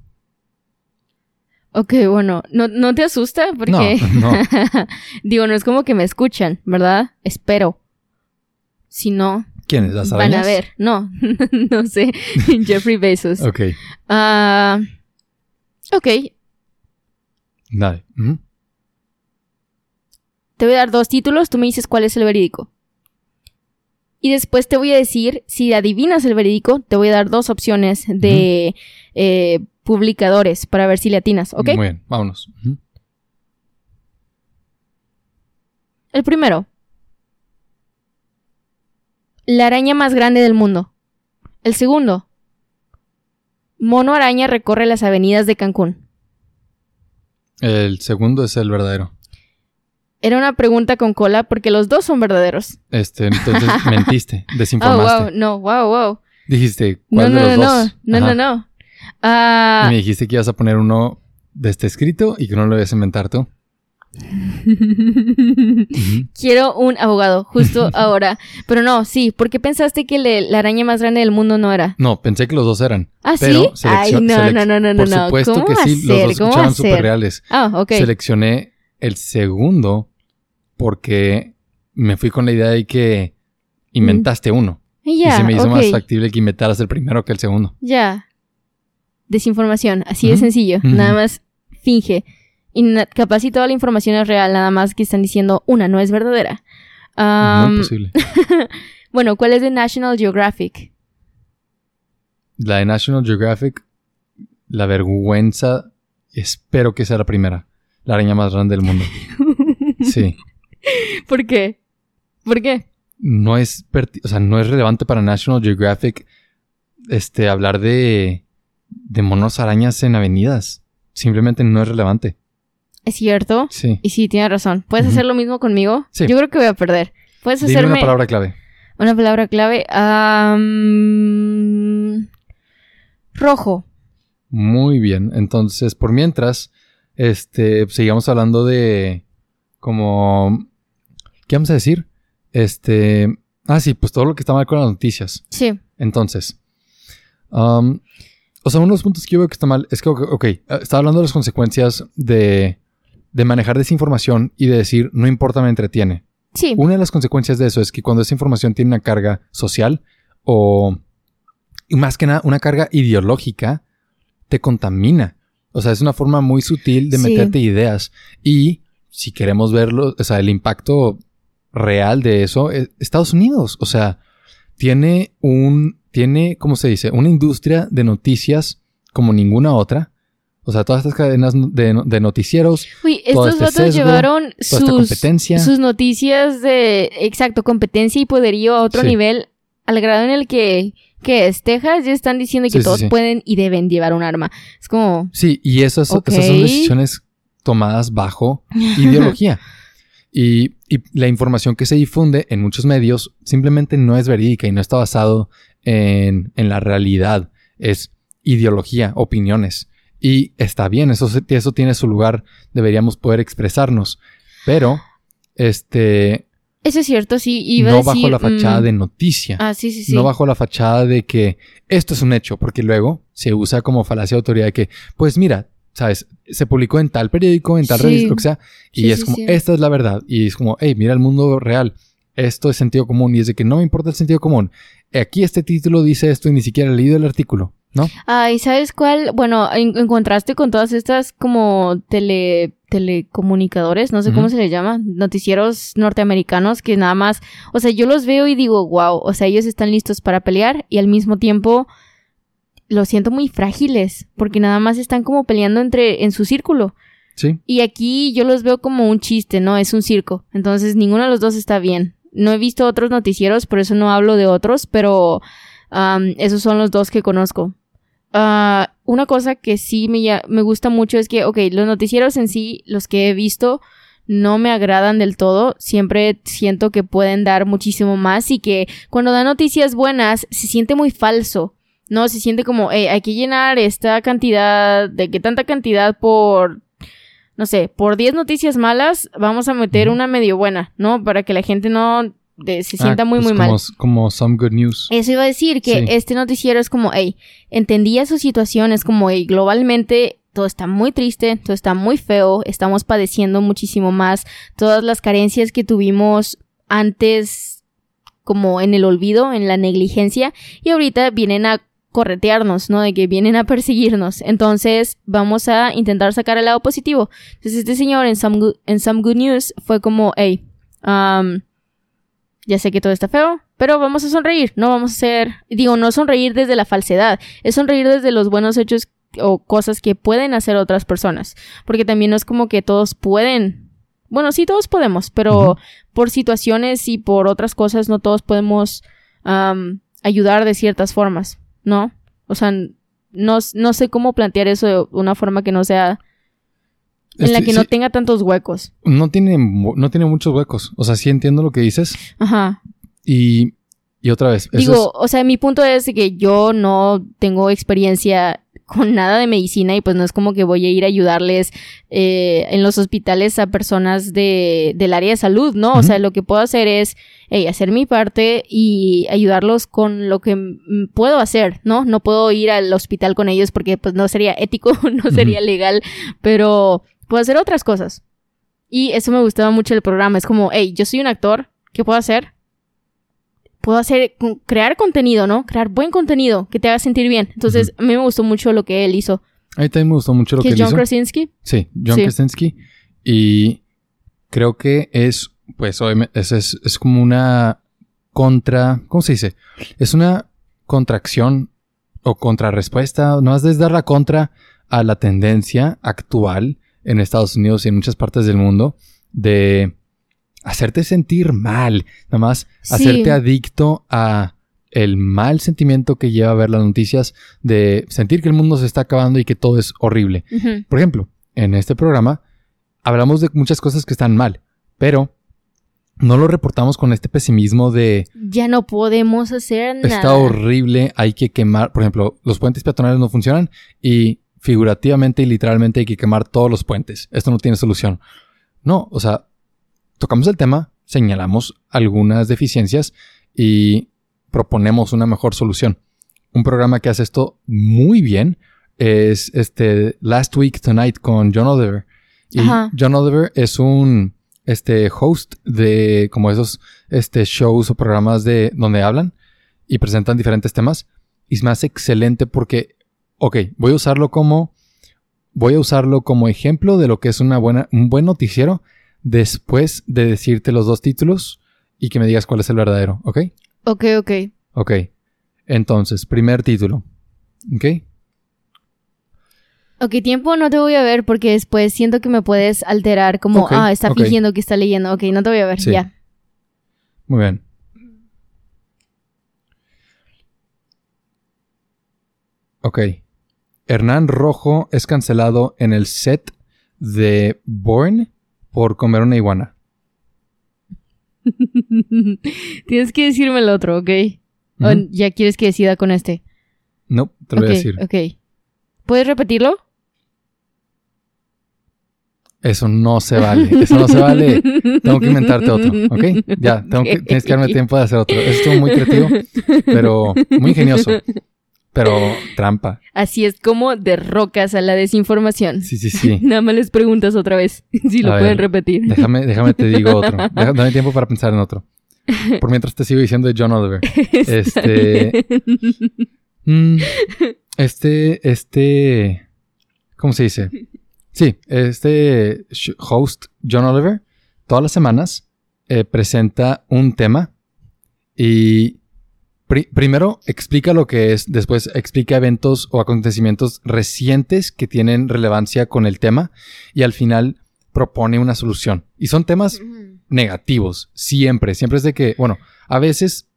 Ok, bueno, no, no te asusta porque No, no. digo, no es como que me escuchan, ¿verdad? Espero. Si no, ¿Quiénes? ¿Las van a ver. No, no sé. Jeffrey Bezos. Ok, Ah, ok, dale. Te voy a dar dos títulos, tú me dices cuál es el verídico. Y después te voy a decir, si adivinas el verídico, te voy a dar dos opciones de eh, publicadores para ver si le atinas, ¿ok? Muy bien, vámonos. El primero. La araña más grande del mundo. El segundo. Mono araña recorre las avenidas de Cancún. El segundo es el verdadero. Era una pregunta con cola porque los dos son verdaderos. Este, entonces mentiste, Oh, desinformaste. wow, no, wow, wow. Dijiste, ¿cuál no, de los no, dos? no, no, no, no. Ah, Y me dijiste que ibas a poner uno de este escrito y que no lo ibas a inventar tú. Quiero un abogado justo ahora. Pero no, sí, ¿por qué pensaste que le- la araña más grande del mundo no era? No, pensé que los dos eran. ¿Ah, pero sí? Ay, no, no, no, no, no, Por no. supuesto ¿Cómo que sí, los dos ¿Cómo va escuchaban súper reales. Ah, ok. Seleccioné el segundo porque me fui con la idea de que inventaste uno. Y ya, y se me hizo más factible que inventaras el primero que el segundo. Ya. Desinformación, así de sencillo. Nada más finge. Y capaz si toda la información es real, nada más que están diciendo una no es verdadera. Am, Muy posible. bueno, ¿cuál es de National Geographic? La de National Geographic, la vergüenza, espero que sea la primera. La araña más grande del mundo. Sí. ¿Por qué? ¿Por qué? No es, o sea, no es relevante para National Geographic este, hablar de, de monos arañas en avenidas. Simplemente no es relevante. ¿Es cierto? Sí. Y sí, tienes razón. ¿Puedes hacer lo mismo conmigo? Sí. Yo creo que voy a perder. ¿Puedes Dime hacerme una palabra clave. una palabra clave? Rojo. Muy bien. Entonces, por mientras, este, sigamos hablando de como, ¿qué vamos a decir? Este, ah, sí, pues todo lo que está mal con las noticias. Sí. Entonces, um, o sea, uno de los puntos que yo veo que está mal es que, ok, ok, eh, estaba hablando de las consecuencias de, de manejar desinformación y de decir, no importa, me entretiene. Sí. Una de las consecuencias de eso es que cuando esa información tiene una carga social o, y más que nada, una carga ideológica, te contamina. O sea, es una forma muy sutil de Sí. meterte ideas. Y si queremos verlo, o sea, el impacto real de eso, es Estados Unidos. O sea, tiene un, tiene, ¿cómo se dice? Una industria de noticias como ninguna otra. O sea, todas estas cadenas de, de noticieros, Uy, estos este vatos sesgo, llevaron sus, sus noticias de, exacto, competencia y poderío a otro Sí. nivel, al grado en el que, que es Texas, ya están diciendo que Sí, todos sí. pueden y deben llevar un arma. Es como, Sí, y esas, esas son decisiones tomadas bajo ideología. Y, y la información que se difunde en muchos medios simplemente no es verídica y no está basado en, en la realidad. Es ideología, opiniones. Y está bien, eso, eso tiene su lugar, deberíamos poder expresarnos. Pero, este, eso es cierto, sí, iba no a decir... bajo la fachada mm, de noticia. Ah, sí, sí, sí. No bajo la fachada de que esto es un hecho, porque luego se usa como falacia de autoridad de que, pues mira, sabes, se publicó en tal periódico, en tal Sí. revista, lo que sea, y Sí, es sí, como, esta es la verdad, y es como, hey, mira el mundo real, esto es sentido común, y es de que no me importa el sentido común, aquí este título dice esto y ni siquiera he leído el artículo, ¿no? Ay, ¿sabes cuál? Bueno, en, en contraste con todas estas como tele telecomunicadores, no sé cómo se les llama, noticieros norteamericanos que nada más, o sea, yo los veo y digo, wow, o sea, ellos están listos para pelear y al mismo tiempo los siento muy frágiles porque nada más están como peleando entre en su círculo. Sí, Y aquí yo los veo como un chiste, ¿no? Es un circo. Entonces ninguno de los dos está bien. No he visto otros noticieros, por eso no hablo de otros, pero esos son los dos que conozco. Ah, una cosa que sí me, ya- me gusta mucho es que, ok, los noticieros en sí, los que he visto, no me agradan del todo. Siempre siento que pueden dar muchísimo más y que cuando dan noticias buenas se siente muy falso. No, se siente como, hey, hay que llenar esta cantidad, de qué tanta cantidad por, no sé, por 10 noticias malas, vamos a meter una medio buena, ¿no? Para que la gente no de- se sienta Ah, muy, pues muy como, mal. Como some good news. Eso iba a decir que Sí. este noticiero es como, hey, entendía su situación, es como, hey, globalmente todo está muy triste, todo está muy feo, estamos padeciendo muchísimo más, todas las carencias que tuvimos antes como en el olvido, en la negligencia, y ahorita vienen a corretearnos, ¿no? De que vienen a perseguirnos. Entonces, vamos a intentar sacar el lado positivo. Entonces, este señor en Some Good, en Some Good News fue como, hey, um, ya sé que todo está feo, pero vamos a sonreír, no vamos a ser, digo, no sonreír desde la falsedad, es sonreír desde los buenos hechos o cosas que pueden hacer otras personas, porque también no es como que todos pueden, bueno, sí todos podemos, pero por situaciones y por otras cosas no todos podemos ayudar de ciertas formas, ¿no? O sea, no, no sé cómo plantear eso de una forma que no sea, en la Este, que no tenga tantos huecos. no, tiene, no tiene muchos huecos. O sea, sí entiendo lo que dices. Ajá. Y, y otra vez, Digo, o sea, mi punto es que yo no tengo experiencia con nada de medicina y pues no es como que voy a ir a ayudarles eh, en los hospitales a personas de, del área de salud, ¿no? O sea, lo que puedo hacer es hey, hacer mi parte y ayudarlos con lo que puedo hacer, ¿no? No puedo ir al hospital con ellos porque pues no sería ético, no sería legal, pero puedo hacer otras cosas. Y eso me gustaba mucho del programa, es como, hey, yo soy un actor, ¿qué puedo hacer? puedo hacer, crear contenido, ¿no? Crear buen contenido que te haga sentir bien. Entonces, a mí me gustó mucho lo que él hizo. A mí también me gustó mucho lo que que es él John hizo. Krasinski. Sí, John Sí. Krasinski. Y creo que es, pues, obviamente, es, es, es como una contra, ¿cómo se dice? Es una contracción o contrarrespuesta, no es dar la contra a la tendencia actual en Estados Unidos y en muchas partes del mundo de hacerte sentir mal, nada más Sí. hacerte adicto a el mal sentimiento que lleva a ver las noticias de sentir que el mundo se está acabando y que todo es horrible. Por ejemplo, en este programa hablamos de muchas cosas que están mal, pero no lo reportamos con este pesimismo de Ya no podemos hacer nada. está horrible, hay que quemar, por ejemplo, los puentes peatonales no funcionan y figurativamente y literalmente hay que quemar todos los puentes. Esto no tiene solución. No, o sea, tocamos el tema, señalamos algunas deficiencias y proponemos una mejor solución. Un programa que hace esto muy bien es este Last Week Tonight con John Oliver. Y Ajá. John Oliver es un este host de como esos este shows o programas de donde hablan y presentan diferentes temas y es más excelente porque ok, voy a usarlo como voy a usarlo como ejemplo de lo que es una buena un buen noticiero después de decirte los dos títulos y que me digas cuál es el verdadero, ¿ok? Ok, ok. Ok. Entonces, primer título. ¿Ok? Ok, tiempo no te voy a ver porque después siento que me puedes alterar como, ah, está fingiendo que está leyendo. Ok, no te voy a ver, Sí. ya. Muy bien. Ok. Hernán Rojo es cancelado en el set de Born por comer una iguana. Tienes que decirme el otro, ¿ok? O ya quieres que decida con este. No, te lo ok, voy a decir. ok. ¿Puedes repetirlo? Eso no se vale. Eso no se vale. Tengo que inventarte otro, ¿ok? Ya, tengo que, tienes que darme tiempo de hacer otro. Eso estuvo muy creativo, pero muy ingenioso. Pero trampa. Así es como derrocas a la desinformación. Sí, sí, sí. Nada más les preguntas otra vez si lo ver, pueden repetir. Déjame, déjame te digo otro. Dame tiempo para pensar en otro. Por mientras te sigo diciendo de John Oliver. Este. mm, este, este. ¿Cómo se dice? Sí, este host, John Oliver, todas las semanas eh, presenta un tema y pri- primero explica lo que es, después explica eventos o acontecimientos recientes que tienen relevancia con el tema y al final propone una solución. Y son temas negativos, siempre, siempre es de que, bueno, a veces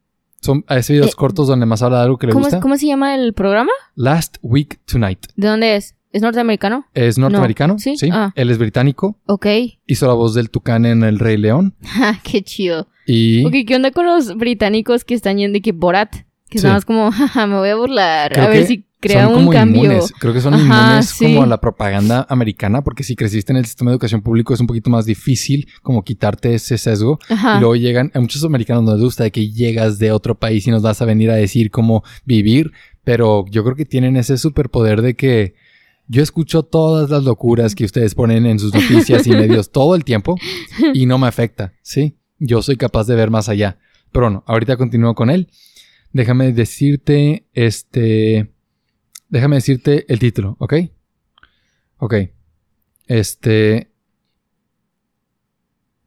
son a veces videos Eh, cortos donde más habla de algo que le ¿Cómo, gusta. cómo se llama el programa? Last Week Tonight. ¿De dónde es? ¿Es norteamericano? Es norteamericano, ¿Sí? sí. Ah. Él es británico. Ok. Hizo la voz del tucán en El Rey León. Ja, Qué chido. Y Ok, ¿qué onda con los británicos que están yendo de que Borat? Que Sí. nada más como, jaja, me voy a burlar. creo a ver si crea un cambio. inmunes. Creo que son Ajá, inmunes sí. como a la propaganda americana, porque si creciste en el sistema de educación público es un poquito más difícil como quitarte ese sesgo. Ajá. Y luego llegan, a muchos americanos nos gusta de que llegas de otro país y nos vas a venir a decir cómo vivir, pero yo creo que tienen ese superpoder de que yo escucho todas las locuras que ustedes ponen en sus noticias y medios todo el tiempo y no me afecta, ¿sí? Yo soy capaz de ver más allá. Pero bueno, ahorita continúo con él. Déjame decirte, este, déjame decirte el título, ¿ok? Ok. Este,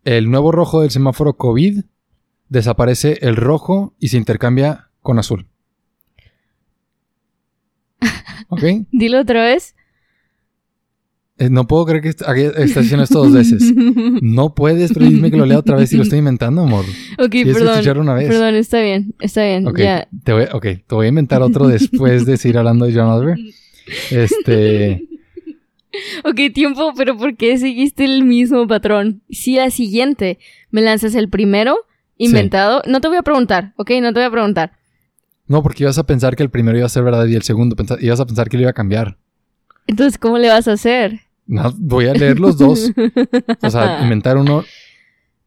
el nuevo rojo del semáforo COVID desaparece el rojo y se intercambia con azul. ¿Ok? Dilo otra vez. Eh, No puedo creer que est- haga- esté haciendo esto dos veces. No puedes pedirme que lo lea otra vez si lo estoy inventando, amor. ok, Tienes que perdón. escucharlo una vez. Perdón, está bien, está bien. Ya. te voy, ok, te voy a inventar otro después de seguir hablando de John Oliver. Este, Ok, tiempo, pero ¿por qué seguiste el mismo patrón? Si la siguiente me lanzas el primero inventado, no te voy a preguntar, ok, no te voy a preguntar. no, porque ibas a pensar que el primero iba a ser verdad y el segundo ibas a pensar que lo iba a cambiar. Entonces, ¿cómo le vas a hacer? No, voy a leer los dos. O sea, inventar uno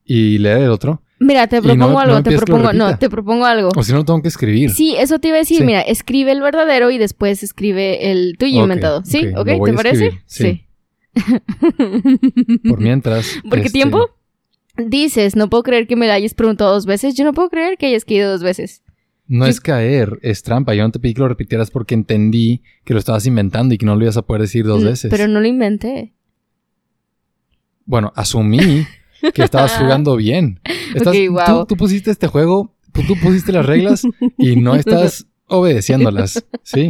y leer el otro. Mira, te no propongo no algo, me te propongo, no, te propongo algo. O si no, tengo que escribir. Sí, eso te iba a decir, Sí. mira, escribe el verdadero y después escribe el tuyo inventado. ¿Sí? ok, ¿Te parece? sí. Sí. Por mientras. ¿Por qué este, tiempo? Dices, no puedo creer que me la hayas preguntado dos veces. Yo no puedo creer que hayas caído dos veces. No es caer, es trampa. Yo no te pedí que lo repitieras porque entendí que lo estabas inventando y que no lo ibas a poder decir dos veces. Pero no lo inventé. Bueno, asumí que estabas jugando bien. Estás- Ok, wow. tú, tú pusiste este juego, tú, tú pusiste las reglas y no estás obedeciéndolas, ¿sí?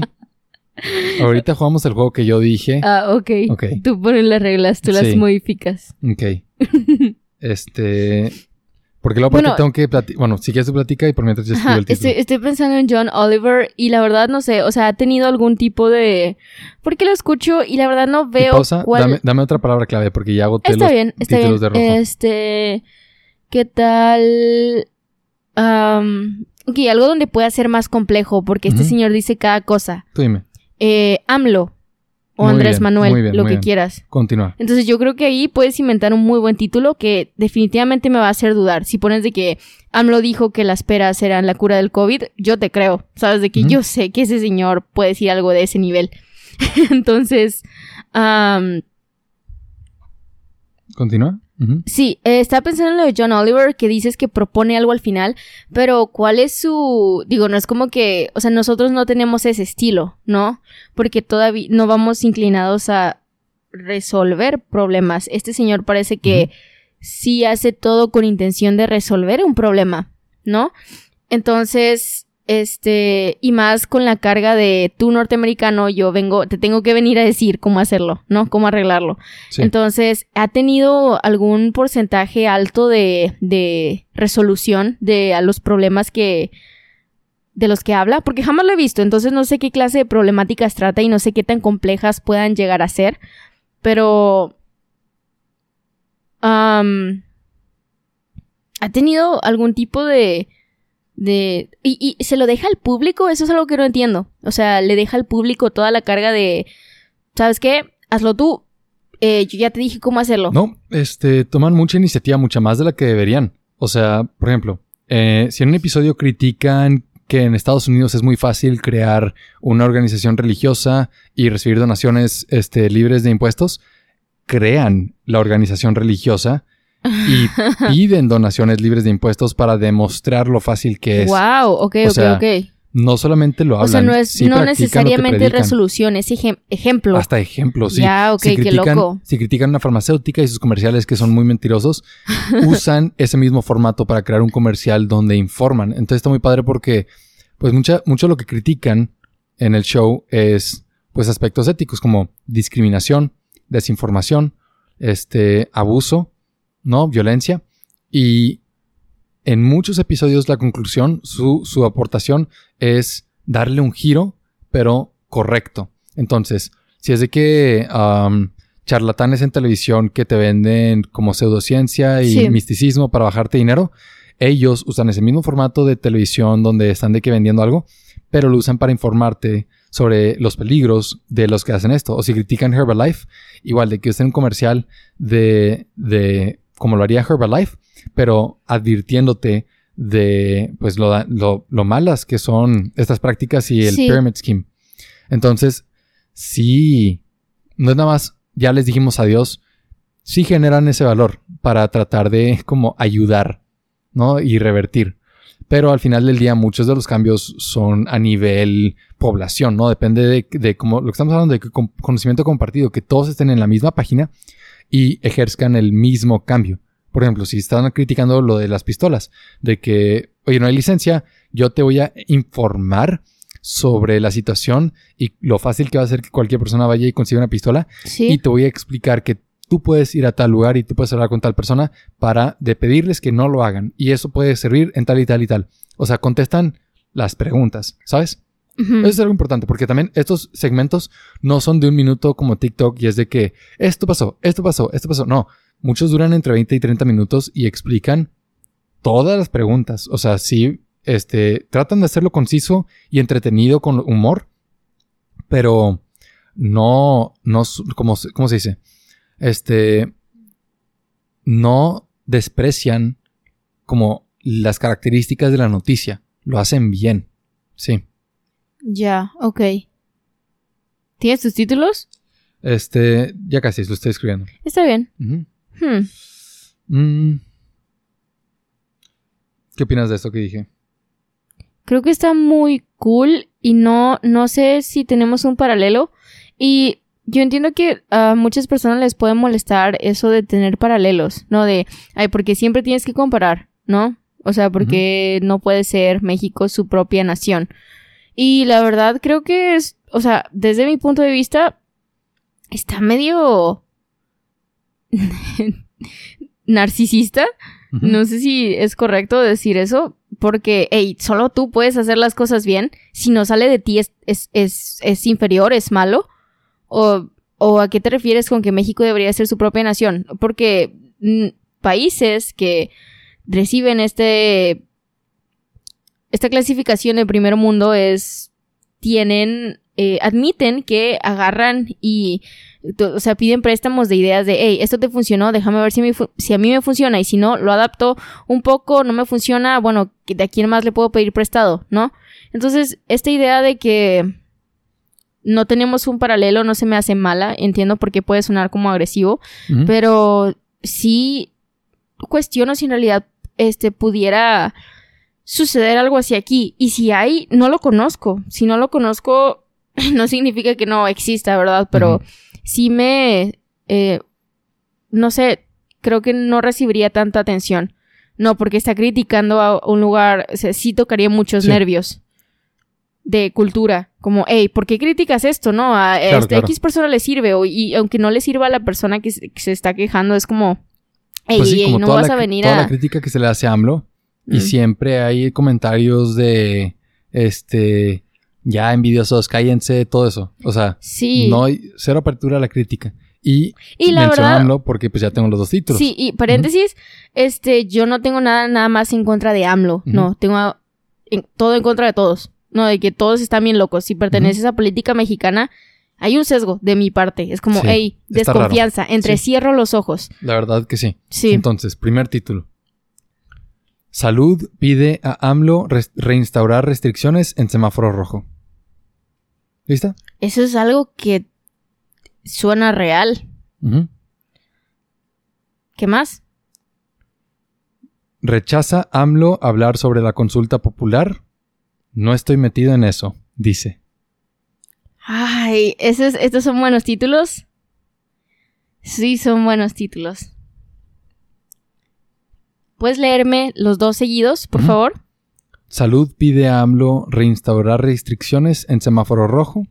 Ahorita jugamos el juego que yo dije. Ah, ok. Ok, Tú pones las reglas, tú las modificas. ok. Este... Porque luego Bueno. tengo que platicar... Bueno, si quieres platica y por mientras yo escribo Ajá, el título. estoy, estoy pensando en John Oliver y la verdad no sé, o sea, ha tenido algún tipo de... Porque lo escucho y la verdad no veo pausa, cuál... dame, dame otra palabra clave porque ya agoté Está los bien, está títulos bien. de rojo. Este, ¿qué tal? Am, ok, algo donde pueda ser más complejo, porque este señor dice cada cosa. Tú dime, Eh, AMLO o Muy Andrés bien, Manuel, bien, lo que bien. quieras. continúa. Entonces yo creo que ahí puedes inventar un muy buen título que definitivamente me va a hacer dudar. Si pones de que AMLO dijo que las peras eran la cura del COVID, yo te creo. Sabes de que yo sé que ese señor puede decir algo de ese nivel. Entonces, am, ¿Continúa? Sí, eh, estaba pensando en lo de John Oliver, que dices que propone algo al final, pero ¿cuál es su...? Digo, no es como que, o sea, nosotros no tenemos ese estilo, ¿no? Porque todavía no vamos inclinados a resolver problemas. Este señor parece que sí hace todo con intención de resolver un problema, ¿no? Entonces, este, y más con la carga de tú norteamericano, yo vengo, te tengo que venir a decir cómo hacerlo, ¿no? Cómo arreglarlo. Sí. Entonces, ¿ha tenido algún porcentaje alto de, de resolución de a los problemas que de los que habla? Porque jamás lo he visto, entonces no sé qué clase de problemáticas trata y no sé qué tan complejas puedan llegar a ser, pero ¿ha tenido algún tipo de de y, y se lo deja al público? Eso es algo que no entiendo. O sea, le deja al público toda la carga de ¿sabes qué? Hazlo tú. Eh, yo ya te dije cómo hacerlo. No, este, toman mucha iniciativa, mucha más de la que deberían. O sea, por ejemplo, eh, si en un episodio critican que en Estados Unidos es muy fácil crear una organización religiosa y recibir donaciones este, libres de impuestos, crean la organización religiosa y piden donaciones libres de impuestos para demostrar lo fácil que es. Wow, ok, O ok, sea, ok. No solamente lo hablan, O sea, no es sí no necesariamente resolución, es ejem- ejemplo. Hasta ejemplos, sí. Ya, ok, si qué critican, loco. Si critican una farmacéutica y sus comerciales que son muy mentirosos, usan ese mismo formato para crear un comercial donde informan. Entonces está muy padre porque, pues, mucha, mucho lo que critican en el show es, pues, aspectos éticos como discriminación, desinformación, este, abuso, ¿no? Violencia. Y en muchos episodios la conclusión, su, su aportación es darle un giro, pero correcto. Entonces, Si es de que um, charlatanes en televisión que te venden como pseudociencia y Sí. misticismo para bajarte dinero, ellos usan ese mismo formato de televisión donde están de que vendiendo algo, pero lo usan para informarte sobre los peligros de los que hacen esto. O si critican Herbalife, igual de que usen un comercial de, de como lo haría Herbalife, pero advirtiéndote de pues lo, lo, lo malas que son estas prácticas y el Sí. pyramid scheme. Entonces, sí, no es nada más, ya les dijimos adiós, sí generan ese valor para tratar de como ayudar, ¿no? Y revertir. Pero al final del día muchos de los cambios son a nivel población, ¿no? Depende de, de cómo, lo que estamos hablando de conocimiento compartido, que todos estén en la misma página y ejerzcan el mismo cambio. Por ejemplo, si están criticando lo de las pistolas, de que, oye, no hay licencia, yo te voy a informar sobre la situación y lo fácil que va a ser que cualquier persona vaya y consiga una pistola Sí. y te voy a explicar que tú puedes ir a tal lugar y tú puedes hablar con tal persona para de pedirles que no lo hagan y eso puede servir en tal y tal y tal. O sea, contestan las preguntas, ¿sabes? Eso es algo importante porque también estos segmentos no son de un minuto como TikTok y es de que esto pasó, esto pasó, esto pasó. No, muchos duran entre 20 y 30 minutos y explican todas las preguntas. O sea, sí, este, tratan de hacerlo conciso y entretenido con humor, pero no, no, s- ¿cómo, se- cómo se dice? Este, no desprecian como las características de la noticia. Lo hacen bien. Sí. Ya, ok. ¿Tienes tus títulos? Este, ya casi lo estoy escribiendo. Está bien. Hmm. Mm. ¿Qué opinas de esto que dije? Creo que está muy cool y no, no sé si tenemos un paralelo. Y yo entiendo que a muchas personas les puede molestar eso de tener paralelos, ¿no? De, ay, porque siempre tienes que comparar, ¿no? O sea, porque no puede ser México su propia nación. Y la verdad creo que es, o sea, desde mi punto de vista, está medio narcisista. No sé si es correcto decir eso, porque, hey, solo tú puedes hacer las cosas bien. Si no sale de ti es, es, es, es inferior, es malo. O, ¿O a qué te refieres con que México debería ser su propia nación? Porque mm, países que reciben este esta clasificación de primer mundo es tienen eh, admiten que agarran y o sea piden préstamos de ideas de hey esto te funcionó déjame ver si, a mí fu- si a mí me funciona y si no lo adapto un poco no me funciona bueno de a quién más le puedo pedir prestado no entonces esta idea de que no tenemos un paralelo no se me hace mala entiendo por qué puede sonar como agresivo pero sí cuestiono si en realidad este pudiera suceder algo así aquí. Y si hay, no lo conozco. Si no lo conozco, no significa que no exista, ¿verdad? Pero Ujú. sí me... eh, no sé, creo que no recibiría tanta atención. No, porque está criticando a un lugar, o sea, sí tocaría muchos Sí. nervios de cultura. Como, hey, ¿por qué criticas esto? No, a Claro, este, claro. X persona le sirve. O, y aunque no le sirva a la persona que, se- que se está quejando, es como, hey, Pues sí, no vas a venir toda a... la crítica que se le hace a AMLO y siempre hay comentarios de este ya envidiosos, cállense, todo eso. O sea, Sí. no hay cero apertura a la crítica. Y, y la menciono a verdad... AMLO porque pues ya tengo los dos títulos. Sí, y paréntesis, este, yo no tengo nada, nada más en contra de AMLO. No, tengo en- todo en contra de todos. No, de que todos están bien locos. Si perteneces a política mexicana, hay un sesgo de mi parte. Es como, Sí, hey, desconfianza, entrecierro los ojos. La verdad que sí. Sí. Entonces, primer título. Salud pide a AMLO reinstaurar restricciones en semáforo rojo. ¿Lista? Eso es algo que suena real. ¿Qué más? Rechaza AMLO hablar sobre la consulta popular. No estoy metido en eso, dice. Ay, esos, estos son buenos títulos. Sí, son buenos títulos. ¿Puedes leerme los dos seguidos, por favor? Salud pide a AMLO reinstaurar restricciones en semáforo rojo.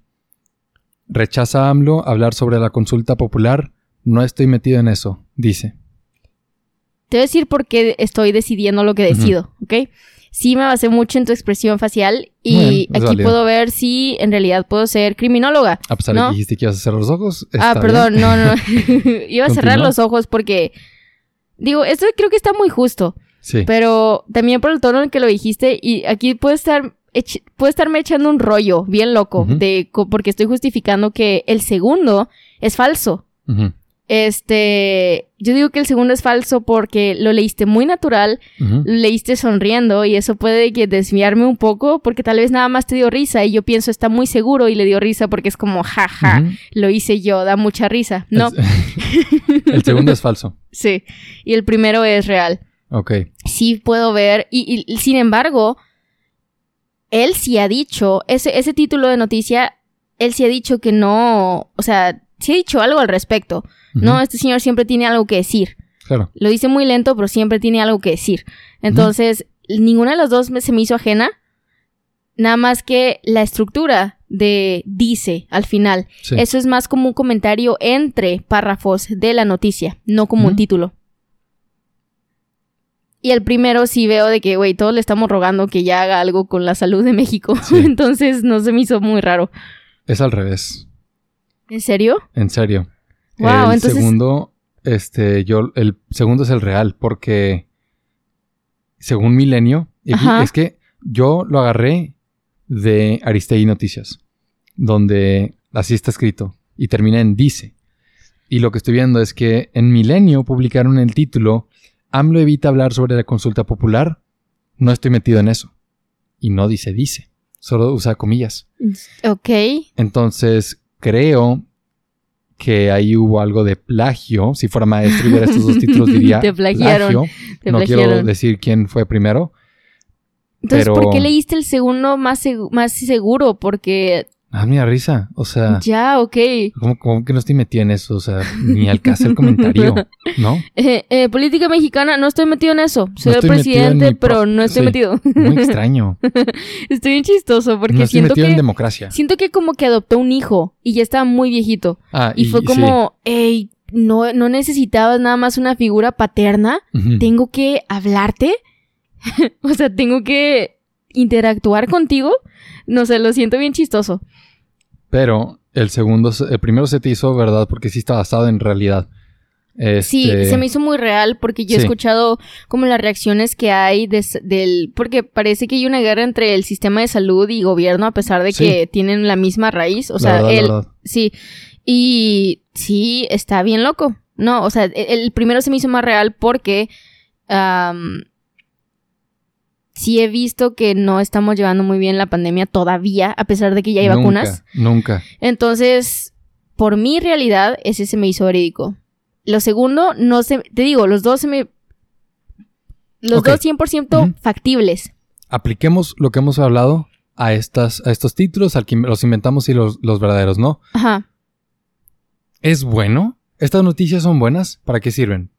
Rechaza AMLO hablar sobre la consulta popular. No estoy metido en eso, dice. Te voy a decir por qué estoy decidiendo lo que decido, ¿ok? sí me basé mucho en tu expresión facial y aquí válido. puedo ver si en realidad puedo ser criminóloga. A pesar ¿No? de que dijiste que ibas a cerrar los ojos. Ah, perdón, bien. no, no. Iba a cerrar los ojos porque digo, esto creo que está muy justo, Sí. pero también por el tono en que lo dijiste y aquí puede estar puede estarme echando un rollo bien loco Ujú. de co- porque estoy justificando que el segundo es falso. Este, yo digo que el segundo es falso porque lo leíste muy natural, lo leíste sonriendo y eso puede que desviarme un poco porque tal vez nada más te dio risa y yo pienso está muy seguro y le dio risa porque es como jaja, Ujú. lo hice yo, da mucha risa. No, El, el segundo es falso. sí. Y el primero es real. Ok. Sí puedo ver y, y, sin embargo, él sí ha dicho, ese, ese título de noticia, él sí ha dicho que no, o sea, sí ha dicho algo al respecto. No, este señor siempre tiene algo que decir. Claro. Lo dice muy lento, pero siempre tiene algo que decir. Entonces, ninguna de las dos se me hizo ajena. Nada más que la estructura de dice al final. Sí. Eso es más como un comentario entre párrafos de la noticia, no como un título. Y el primero sí veo de que, güey, todos le estamos rogando que ya haga algo con la salud de México. Sí. Entonces no se me hizo muy raro. Es al revés. ¿En serio? En serio. Wow, el entonces- segundo, este, yo, el segundo es el real, porque según Milenio, Ajá. es que yo lo agarré de Aristegui Noticias, donde así está escrito, y termina en dice. Y lo que estoy viendo es que en Milenio publicaron el título AMLO evita hablar sobre la consulta popular. No estoy metido en eso. Y no dice dice. Solo usa comillas. Ok. Entonces, creo que ahí hubo algo de plagio. Si fuera maestro y viera estos dos títulos, diría Te plagiaron, plagio. Te no quiero decir quién fue primero. Entonces, pero- ¿por qué leíste el segundo más, segu- más seguro? Porque Ah, mira, risa. O sea, ya, ok. ¿cómo, cómo que no estoy metido en eso? O sea, ni al caso el comentario, ¿no? Eh, eh, política mexicana, no estoy metido en eso. Soy el presidente, pero no estoy sí. metido. Muy extraño. estoy bien chistoso porque no estoy siento metido que... en democracia. Siento que como que adoptó un hijo y ya estaba muy viejito. Ah, Y, fue sí. como, hey, no, no necesitabas nada más una figura paterna. Tengo que hablarte. o sea, tengo que interactuar contigo. No sé, lo siento bien chistoso. Pero el segundo, se- el primero se te hizo verdad porque sí está basado en realidad. Sí, Este, se me hizo muy real porque yo he escuchado como las reacciones que hay de del... Porque parece que hay una guerra entre el sistema de salud y gobierno a pesar de Sí. que tienen la misma raíz. O la sea, verdad, el. Sí, y sí, está bien loco. No, o sea, el, el primero se me hizo más real porque sí he visto que no estamos llevando muy bien la pandemia todavía, a pesar de que ya hay Nunca, vacunas. Nunca. Entonces, por mi realidad, ese se me hizo verídico. Lo segundo, no sé, te digo, los dos se me... Los dos 100% Ujú. factibles. Apliquemos lo que hemos hablado a, estas, a estos títulos, al que los inventamos y los, los verdaderos, ¿no? Ajá. ¿Es bueno? ¿Estas noticias son buenas? ¿Para qué sirven?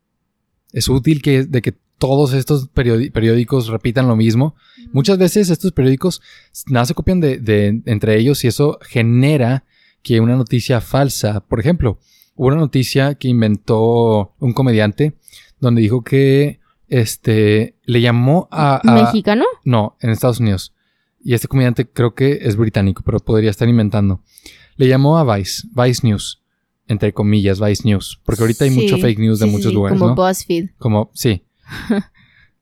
¿Es útil que, de que todos estos periódicos repitan lo mismo? Muchas veces estos periódicos nada se copian de, de- entre ellos y eso genera que una noticia falsa, por ejemplo, hubo una noticia que inventó un comediante donde dijo que este le llamó a, a- ¿Mexicano? no, en Estados Unidos. Y este comediante creo que es británico, pero podría estar inventando. Le llamó a Vice, Vice News, entre comillas, Vice News, porque ahorita hay mucho fake news de sí, muchos sí, lugares, Como ¿no? BuzzFeed. Como, sí.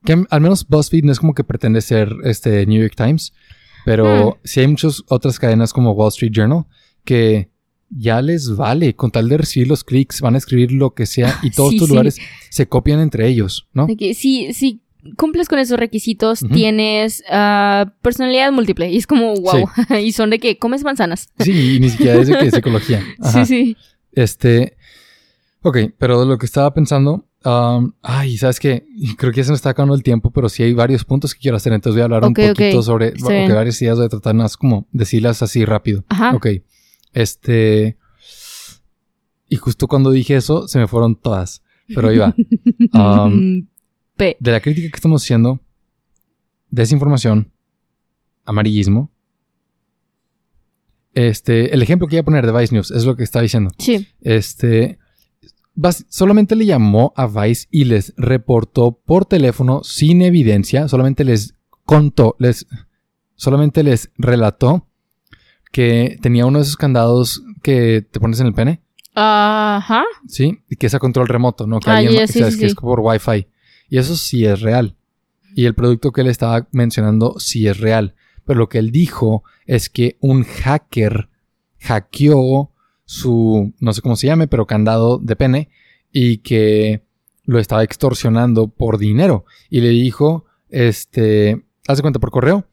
Que al menos BuzzFeed no es como que pretende ser este New York Times, pero Hmm. sí hay muchas otras cadenas como Wall Street Journal que ya les vale, con tal de recibir los clics, van a escribir lo que sea y todos Sí, sí. lugares se copian entre ellos, ¿no? De que si, si cumples con esos requisitos, tienes ah, personalidad múltiple. Y es como, wow. y son de que comes manzanas. Sí, y ni siquiera es de que psicología. Ajá. Sí, sí. Este. Ok, pero de lo que estaba pensando. Um, ay, ¿sabes qué? Creo que ya se me está acabando el tiempo, pero sí hay varios puntos que quiero hacer. Entonces voy a hablar un poquito sobre Está ok, bien. varias ideas. Voy a tratar más como decirlas así rápido. Ajá. Ok. Este. Y justo cuando dije eso, se me fueron todas. Pero ahí va. Um, P. de la crítica que estamos haciendo, desinformación, amarillismo. Este, el ejemplo que iba a poner de Vice News es lo que estaba diciendo. Sí. Este, solamente le llamó a Vice y les reportó por teléfono sin evidencia, solamente les contó, les solamente les relató que tenía uno de esos candados que te pones en el pene, Ajá. ¿sí? Y que es a control remoto, ¿no? Que Ah, alguien ya, o sí, sea, sí, es que es por Wi-Fi. Y eso sí es real. Y el producto que él estaba mencionando sí es real. Pero lo que él dijo es que un hacker hackeó su, no sé cómo se llame, pero candado de pene y que lo estaba extorsionando por dinero. Y le dijo, este, haz de cuenta por correo,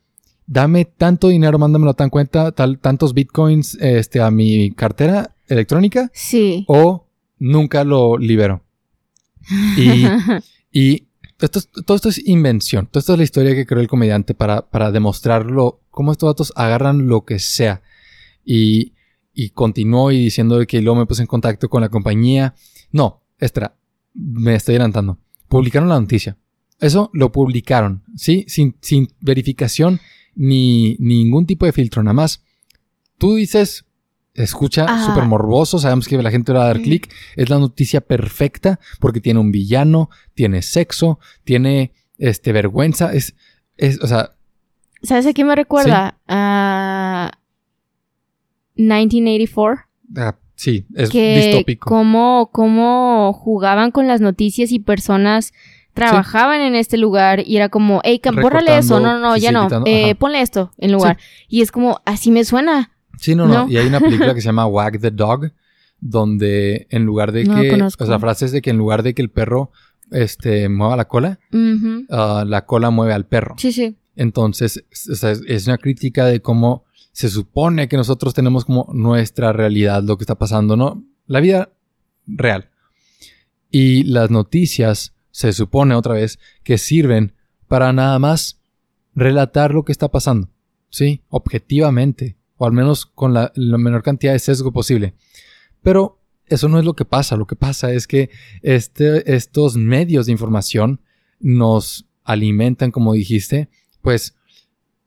dame tanto dinero, mándamelo tan cuenta, tal, tantos bitcoins este, a mi cartera electrónica Sí. o nunca lo libero. Y, y esto es- todo esto es invención. Toda esto es la historia que creó el comediante para, para demostrarlo, cómo estos datos agarran lo que sea. Y, y continuó y diciendo que luego me puse en contacto con la compañía. No, espera, me estoy adelantando. Publicaron la noticia. Eso lo publicaron, ¿sí? Sin, sin verificación ni ningún tipo de filtro, nada más. Tú dices, escucha, Ah. súper morboso, sabemos que la gente le va a dar Mm. clic. Es la noticia perfecta porque tiene un villano, tiene sexo, tiene este vergüenza, es, es o sea, ¿Sabes a qué me recuerda? A 1984. ah, sí, es que distópico. Cómo, cómo jugaban con las noticias y personas trabajaban en este lugar y era como, hey, bórrale eso, no, no, ya no, eh, ponle esto en lugar. Y es como, así me suena. Sí, no, no, no. Y hay una película que se llama Wag the Dog, donde en lugar de No que, o sea, la frase es de que en lugar de que el perro este, mueva la cola, ah, la cola mueve al perro. Sí, sí. Entonces, o sea, es una crítica de cómo se supone que nosotros tenemos como nuestra realidad, lo que está pasando, ¿no? La vida real. Y las noticias, se supone otra vez, que sirven para nada más relatar lo que está pasando, ¿sí? Objetivamente, o al menos con la, menor cantidad de sesgo posible. Pero eso no es lo que pasa, lo que pasa es que este, estos medios de información nos alimentan, como dijiste, pues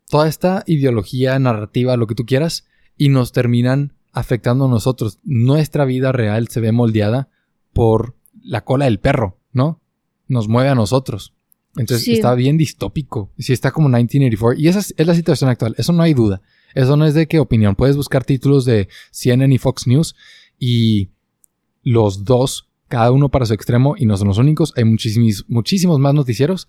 toda esta ideología, narrativa, lo que tú quieras, y nos terminan afectando a nosotros. Nuestra vida real se ve moldeada por la cola del perro, ¿no? Nos mueve a nosotros. Entonces Sí. está bien distópico. Sí, está como 1984. Y esa es, es la situación actual. Eso no hay duda. Eso no es de qué opinión. Puedes buscar títulos de CNN y Fox News y los dos, cada uno para su extremo, y no son los únicos. Hay muchísimos, muchísimos más noticieros.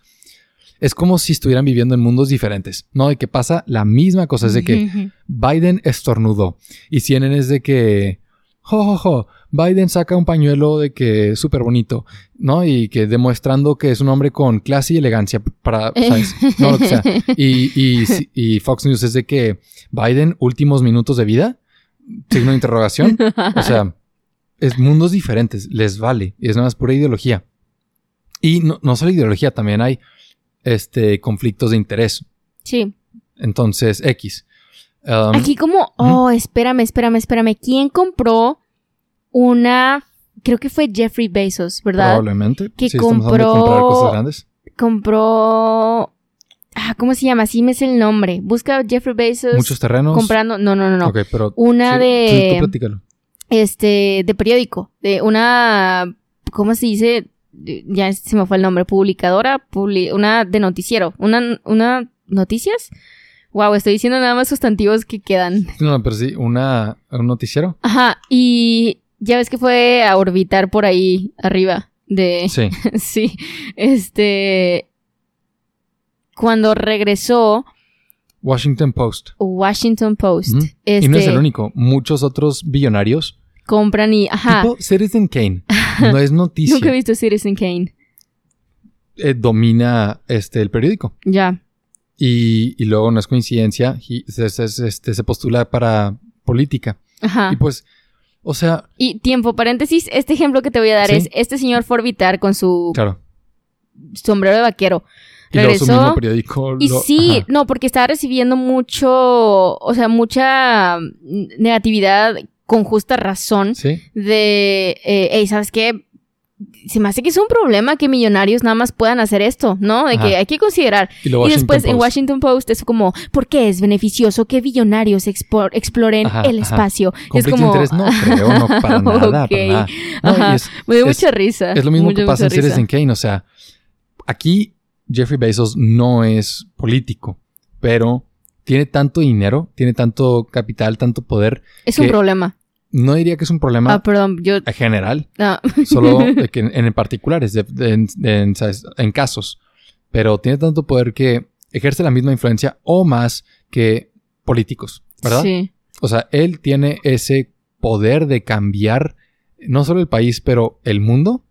Es como si estuvieran viviendo en mundos diferentes, ¿no? De que pasa la misma cosa. Es de que. Biden estornudó. Y CNN es de que. Jo, jo, jo, Biden saca un pañuelo de que es súper bonito, ¿no? Y que demostrando que es un hombre con clase y elegancia para, ¿sabes? No, lo que sea. Y, y, y Fox News es de que Biden, últimos minutos de vida, signo de interrogación. O sea, es mundos diferentes, les vale. Es nada más pura ideología. Y no, no solo ideología, también hay este, conflictos de interés. Sí. Entonces, X. Um, Aquí como, oh, espérame, espérame, espérame. ¿Quién compró una, creo que fue Jeffrey Bezos, ¿verdad? Probablemente. que sí, compró- comprar cosas grandes. Compró, ah, ¿cómo se llama? Sí me es el nombre. Busca Jeffrey Bezos Muchos terrenos. comprando, no, no, no, no. Ok, pero. Una sí, de- Tú, tú platícalo. Este, de periódico, de una, ¿cómo se dice? Ya se me fue el nombre, publicadora, publi- una de noticiero, una, una, noticias. Wow, estoy diciendo nada más sustantivos que quedan. No, pero sí, una, un noticiero. Ajá, y ya ves que fue a orbitar por ahí arriba de... Sí. sí, este... Cuando regresó Washington Post. Washington Post, este, Y no es el único. Muchos otros billonarios. Compran y... Ajá, Tipo Citizen Kane. No es noticia. nunca he visto Citizen Kane. Eh, domina este, el periódico. Ya, Y, y luego no es coincidencia. y se, se- se- este, se postula para política. ajá. Y pues, o sea, Y tiempo, paréntesis, este ejemplo que te voy a dar Sí. es este señor fue a orbitar con su claro. sombrero de vaquero. Y luego su Regresó, mismo periódico. Y lo- sí, ajá. no, porque estaba recibiendo mucho, o sea, mucha mm, negatividad con justa razón Sí. de, eh, hey, ¿sabes qué? Se me hace que es un problema que millonarios nada más puedan hacer esto, ¿no? De Ajá. que hay que considerar. Y, después en Post. Washington Post es como, ¿por qué es beneficioso que billonarios expo- exploren Ajá, el espacio? Es como, de interés no creo, no para nada, Ok. para nada. No, es, me dio es- mucha risa. es lo mismo mucha, que pasa en risa. Citizen Kane, o sea, aquí Jeffrey Bezos no es político, pero tiene tanto dinero, tiene tanto capital, tanto poder. Es un problema. No diría que es un problema Ah, perdón, yo... en general, ah, solo de que en, en particulares, de- de- en, en- ¿sabes? en casos. Pero tiene tanto poder que ejerce la misma influencia o más que políticos, ¿verdad? Sí. O sea, él tiene ese poder de cambiar no solo el país, pero el mundo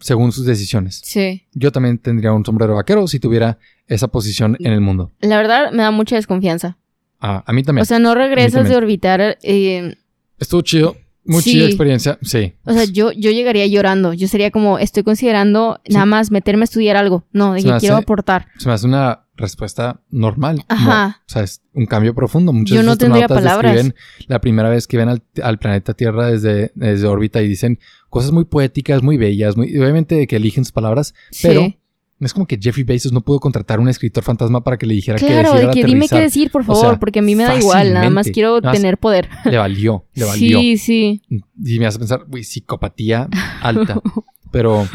según sus decisiones. Sí. Yo también tendría un sombrero vaquero si tuviera esa posición en el mundo. La verdad me da mucha desconfianza. Ah, a mí también. O sea, no regresas de orbitar. eh, Estuvo chido. Muy Sí. chida experiencia. Sí. o sea, yo, yo llegaría llorando. Yo sería como, estoy considerando Sí. nada más meterme a estudiar algo. No, de que quiero hace- aportar. Se me hace una respuesta normal. Ajá. No, o sea, es un cambio profundo. Muchos Yo no tendría palabras. describen la primera vez que ven al, al planeta Tierra desde, desde órbita y dicen cosas muy poéticas, muy bellas, muy, obviamente que eligen sus palabras, pero sí. no es como que Jeffrey Bezos no pudo contratar a un escritor fantasma para que le dijera que Claro, decidiera de que dime qué decir, por O favor, sea, porque a mí me da igual. Nada más quiero Nada más- tener poder. Le valió, le valió. Sí, sí. Y me hace pensar, uy, psicopatía alta. Pero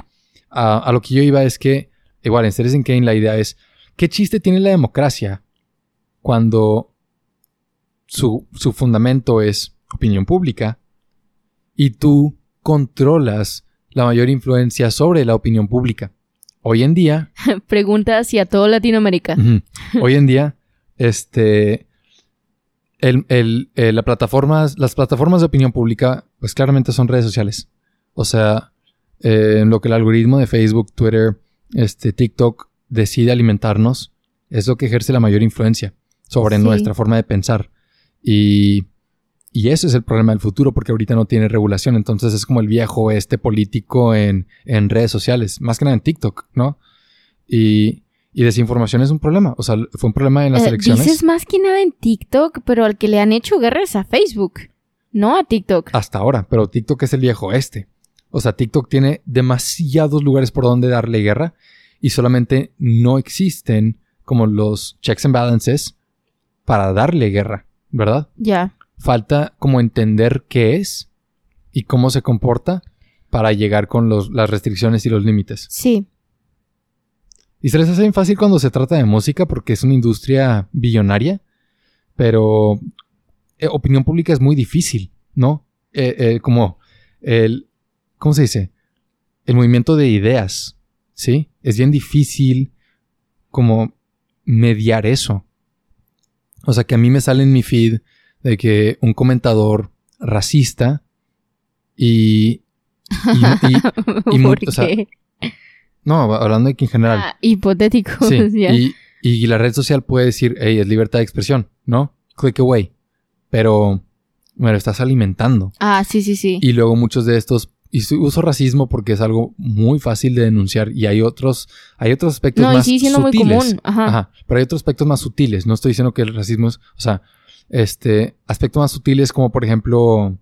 a, a lo que yo iba es que, igual, en Citizen Kane la idea es, ¿qué chiste tiene la democracia cuando su, su fundamento es opinión pública y tú controlas la mayor influencia sobre la opinión pública? Hoy en día, Pregunta hacia todo Latinoamérica. Hoy en día, este, el, el- eh, la plataformas, las plataformas de opinión pública, pues claramente son redes sociales. O sea, eh, en lo que el algoritmo de Facebook, Twitter, este, TikTok decide alimentarnos, es lo que ejerce la mayor influencia sobre Sí. nuestra forma de pensar. Y, y eso es el problema del futuro, porque ahorita no tiene regulación. Entonces es como el viejo este político en, en redes sociales, más que nada en TikTok, ¿no? Y, y desinformación es un problema. O sea, fue un problema en las Eh, elecciones. Dices más que nada en TikTok, pero al que le han hecho guerra es a Facebook, no a TikTok. Hasta ahora, pero TikTok es el viejo este. O sea, TikTok tiene demasiados lugares por donde darle guerra y solamente no existen como los checks and balances para darle guerra, ¿verdad? Ya. Falta como entender qué es y cómo se comporta para llegar con los- las restricciones y los límites. Sí. Y se les hace bien fácil cuando se trata de música porque es una industria billonaria, pero eh, opinión pública es muy difícil, ¿no? Eh, eh, como el, ¿cómo se dice? El movimiento de ideas, ¿sí? Es bien difícil como mediar eso. O sea, que a mí me sale en mi feed de que un comentador racista y... y- y- y no, hablando de que en general... Ah, hipotético. Sí, y, y la red social puede decir, hey, es libertad de expresión, ¿no? Click away. Pero me lo estás alimentando. Ah, sí, sí, sí. Y luego muchos de estos, y uso racismo porque es algo muy fácil de denunciar y hay otros, hay otros aspectos no, y más sigue siendo muy sutiles. común. Ajá. Ajá, pero hay otros aspectos más sutiles. No estoy diciendo que el racismo es, o sea, este, aspectos más sutiles como por ejemplo,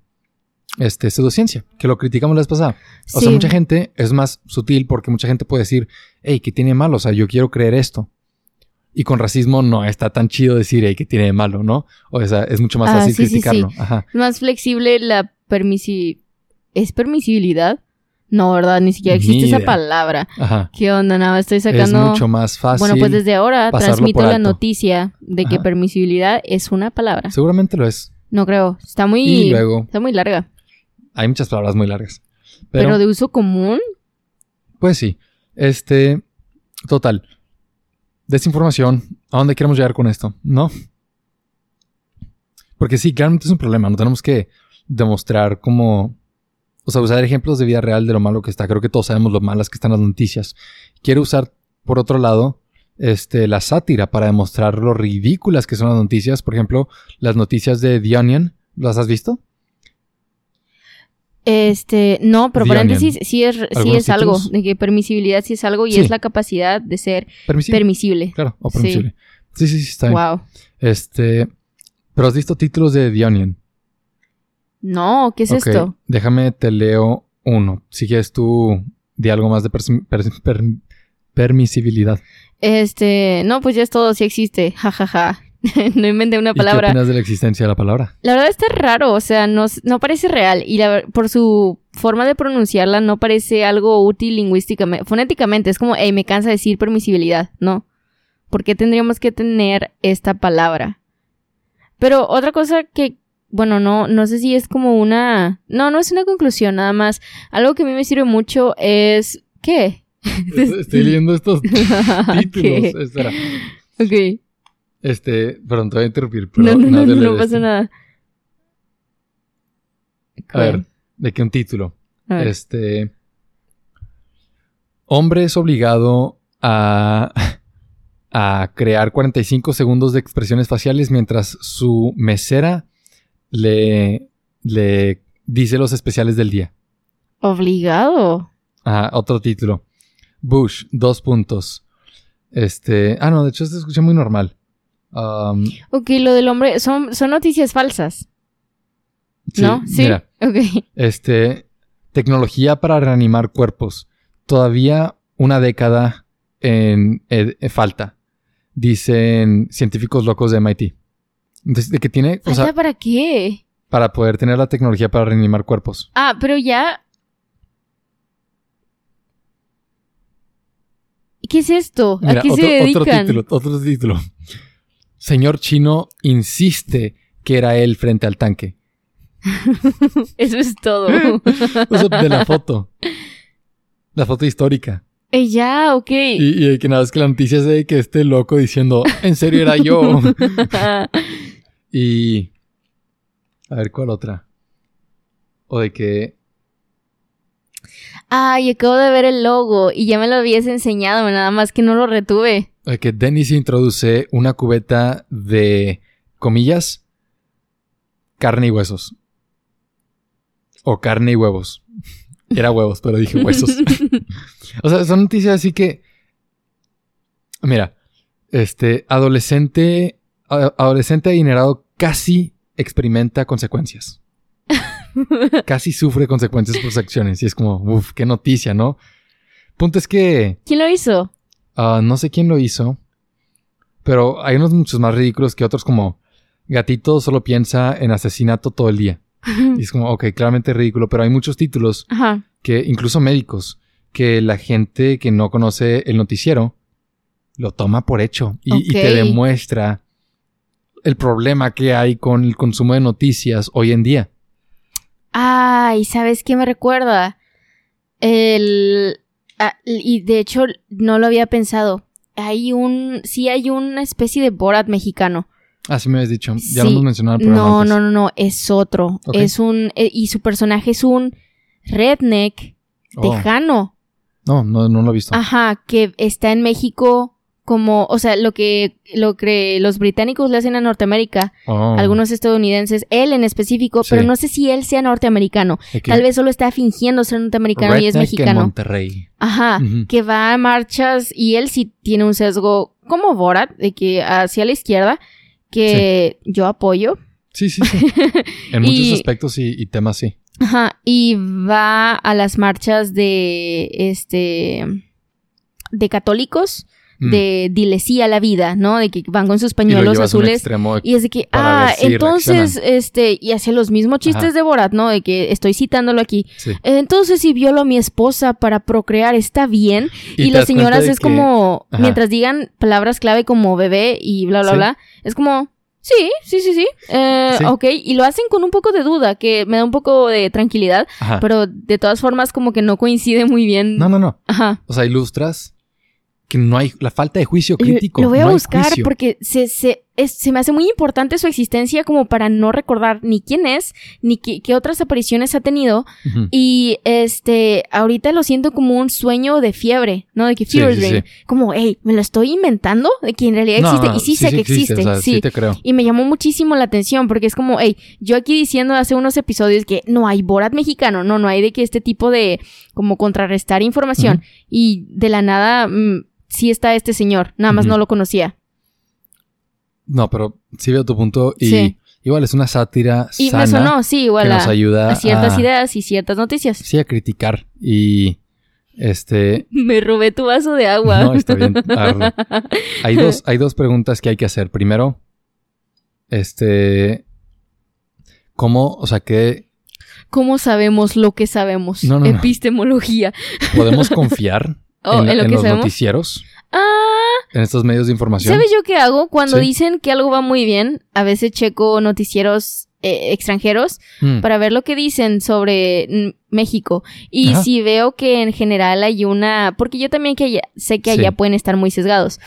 este, pseudociencia, que lo criticamos la vez pasada. O Sí. sea, mucha gente es más sutil porque mucha gente puede decir, hey, ¿qué tiene de malo? O sea, yo quiero creer esto. Y con racismo no está tan chido decir, hey, ¿qué tiene de malo? ¿no? O sea, es mucho más Ah, fácil sí, sí, sí. criticarlo. Ajá. Es más flexible la permisi... ¿Es permisibilidad? No, ¿verdad? Ni siquiera Ni existe esa palabra. Ajá. ¿Qué onda? Nada, estoy Es sacando... mucho más fácil. bueno, pues desde ahora transmito la noticia de que Ajá. permisibilidad es una palabra. Seguramente lo es. No creo. Está muy... Y luego, Está muy larga. hay muchas palabras muy largas. Pero, Pero, de uso común. pues sí. Este, total. Desinformación. ¿A dónde queremos llegar con esto? ¿No? Porque sí, claramente es un problema. No tenemos que demostrar cómo... O sea, usar ejemplos de vida real de lo malo que está. Creo que todos sabemos lo malas que están las noticias. Quiero usar, por otro lado, este, la sátira para demostrar lo ridículas que son las noticias. Por ejemplo, las noticias de The Onion. ¿Las has visto? Este, no, pero The paréntesis, Onion. sí es, sí ¿Algunos es algo. De que permisibilidad sí es algo y Sí. es la capacidad de ser Permisible. permisible. claro, o Sí. permisible. Sí, sí, sí, está bien. Wow. Este, pero has visto títulos de The Onion. No, ¿qué es esto? Déjame te leo uno. Si quieres tú de algo más de pers- per- per- permisibilidad. Este, no, pues ya es todo, sí existe. Ja, ja, ja. no inventé una ¿Y qué palabra. opinas de la existencia de la palabra? La verdad está raro, o sea, no, no parece real. Y la por su forma de pronunciarla no parece algo útil lingüísticamente, fonéticamente. Es como, hey, me cansa decir permisibilidad, ¿no? ¿Por qué tendríamos que tener esta palabra? Pero otra cosa que, bueno, no, no sé si es como una. No, no es una conclusión, nada más. Algo que a mí me sirve mucho es. ¿Qué? Estoy leyendo estos títulos. Espera. Ok. Este, perdón, te voy a interrumpir. no, no, no, no, pasa nada. A ver, ¿de qué un título? Este. Hombre es obligado a, a crear 45 segundos de expresiones faciales mientras su mesera le, le dice los especiales del día. Obligado. Ah, otro título. Bush, dos puntos. Este. Ah, no, de hecho se escucha muy normal. Um, ok, lo del hombre. Son, son noticias falsas. ¿No? Sí. Mira, ok. Este. Tecnología para reanimar cuerpos. Todavía una década en, falta. Dicen científicos locos de MIT. Entonces, de que tiene. ¿Falta para qué? Para poder tener la tecnología para reanimar cuerpos. Ah, pero ya ¿Qué es esto? ¿A qué se dedican? Otro título, otro título. Señor chino insiste que era él frente al tanque. Eso es todo. Eso de la foto. La foto histórica. Eh, ya, ok. Y, y, que nada, es que la noticia es de que este loco diciendo, en serio era yo. Y... A ver, ¿cuál otra? O de que Ay, acabo de ver el logo y ya me lo habías enseñado, nada más que no lo retuve. Que Dennis introduce una cubeta de, comillas, carne y huesos. O carne y huevos. Era huevos, pero dije huesos. o sea, son noticias así que... Mira, este, adolescente, adolescente adinerado casi experimenta consecuencias. casi sufre consecuencias por sus acciones. Y es como, uff, qué noticia, ¿no? Punto es que. ¿Quién lo hizo? Ah, no sé quién lo hizo. Pero hay unos muchos más ridículos que otros, como Gatito solo piensa en asesinato todo el día. y es como, ok, claramente ridículo, pero hay muchos títulos que, incluso médicos, que la gente que no conoce el noticiero lo toma por hecho y te demuestra el problema que hay con el consumo de noticias hoy en día. Ay, ¿sabes qué me recuerda? El... Ah, y de hecho no lo había pensado. Hay un... Sí hay una especie de Borat mexicano. Ah, sí me habías dicho. Ya lo hemos mencionado. no, no, no, no. Es otro. Es un... Eh, y su personaje es un redneck oh. tejano. No, no, no lo he visto. Ajá, que está en México como, o sea, lo que, lo que los británicos le hacen a Norteamérica, oh. algunos estadounidenses, él en específico, pero no sé si él sea norteamericano. Tal vez solo está fingiendo ser norteamericano y es mexicano. Monterrey. Ajá, que va a marchas y él sí tiene un sesgo como Borat, de que hacia la izquierda, que yo apoyo. Sí, sí, sí. en muchos aspectos y, y temas sí. Ajá, y va a las marchas de, este, de católicos Mm. de dile sí a la vida, ¿no? De que van con sus pañuelos azules. Y es de que, ah, entonces, este, y hace los mismos chistes de Borat, ¿no? De que estoy citándolo aquí. Entonces, si violo a mi esposa para procrear, ¿está bien? Y, las señoras es como, mientras digan palabras clave como bebé y bla, bla, bla, es como, Sí, sí, sí, eh, sí. Ok, y lo hacen con un poco de duda, que me da un poco de tranquilidad, pero de todas formas como que no coincide muy bien. No, no, no. Ajá. O sea, ilustras que no hay la falta de juicio crítico. Lo voy a buscar porque se, se, se, me hace muy importante su existencia como para no recordar ni quién es, ni qué, otras apariciones ha tenido. Y este, ahorita lo siento como un sueño de fiebre, ¿no? De que fever dream. Como, hey, me lo estoy inventando, de que en realidad existe. y sí, sé que existe, sí. te creo. Y me llamó muchísimo la atención porque es como, hey, yo aquí diciendo hace unos episodios que no hay Borat mexicano, no, no hay de que este tipo de como contrarrestar información. Y de la nada. Sí está este señor, nada más no lo conocía. No, pero sí veo tu punto y igual es una sátira y sana me sonó, sí, igual que nos ayuda a ciertas ideas y ciertas noticias. Sí, a criticar y este me robé tu vaso de agua. No, está bien. hay dos hay dos preguntas que hay que hacer. Primero, este ¿cómo, o sea, qué ¿Cómo sabemos lo que sabemos? No, no, no. Epistemología. ¿Podemos confiar Oh, en, ¿en lo en que los sabemos? noticieros? Ah, En estos medios de información. ¿sabes yo qué hago? Cuando Sí. dicen que algo va muy bien, a veces checo noticieros eh, extranjeros Mm, para ver lo que dicen sobre mm, México. Y Ajá. si veo que en general hay una... Porque yo también que allá- sé que allá Sí. pueden estar muy sesgados.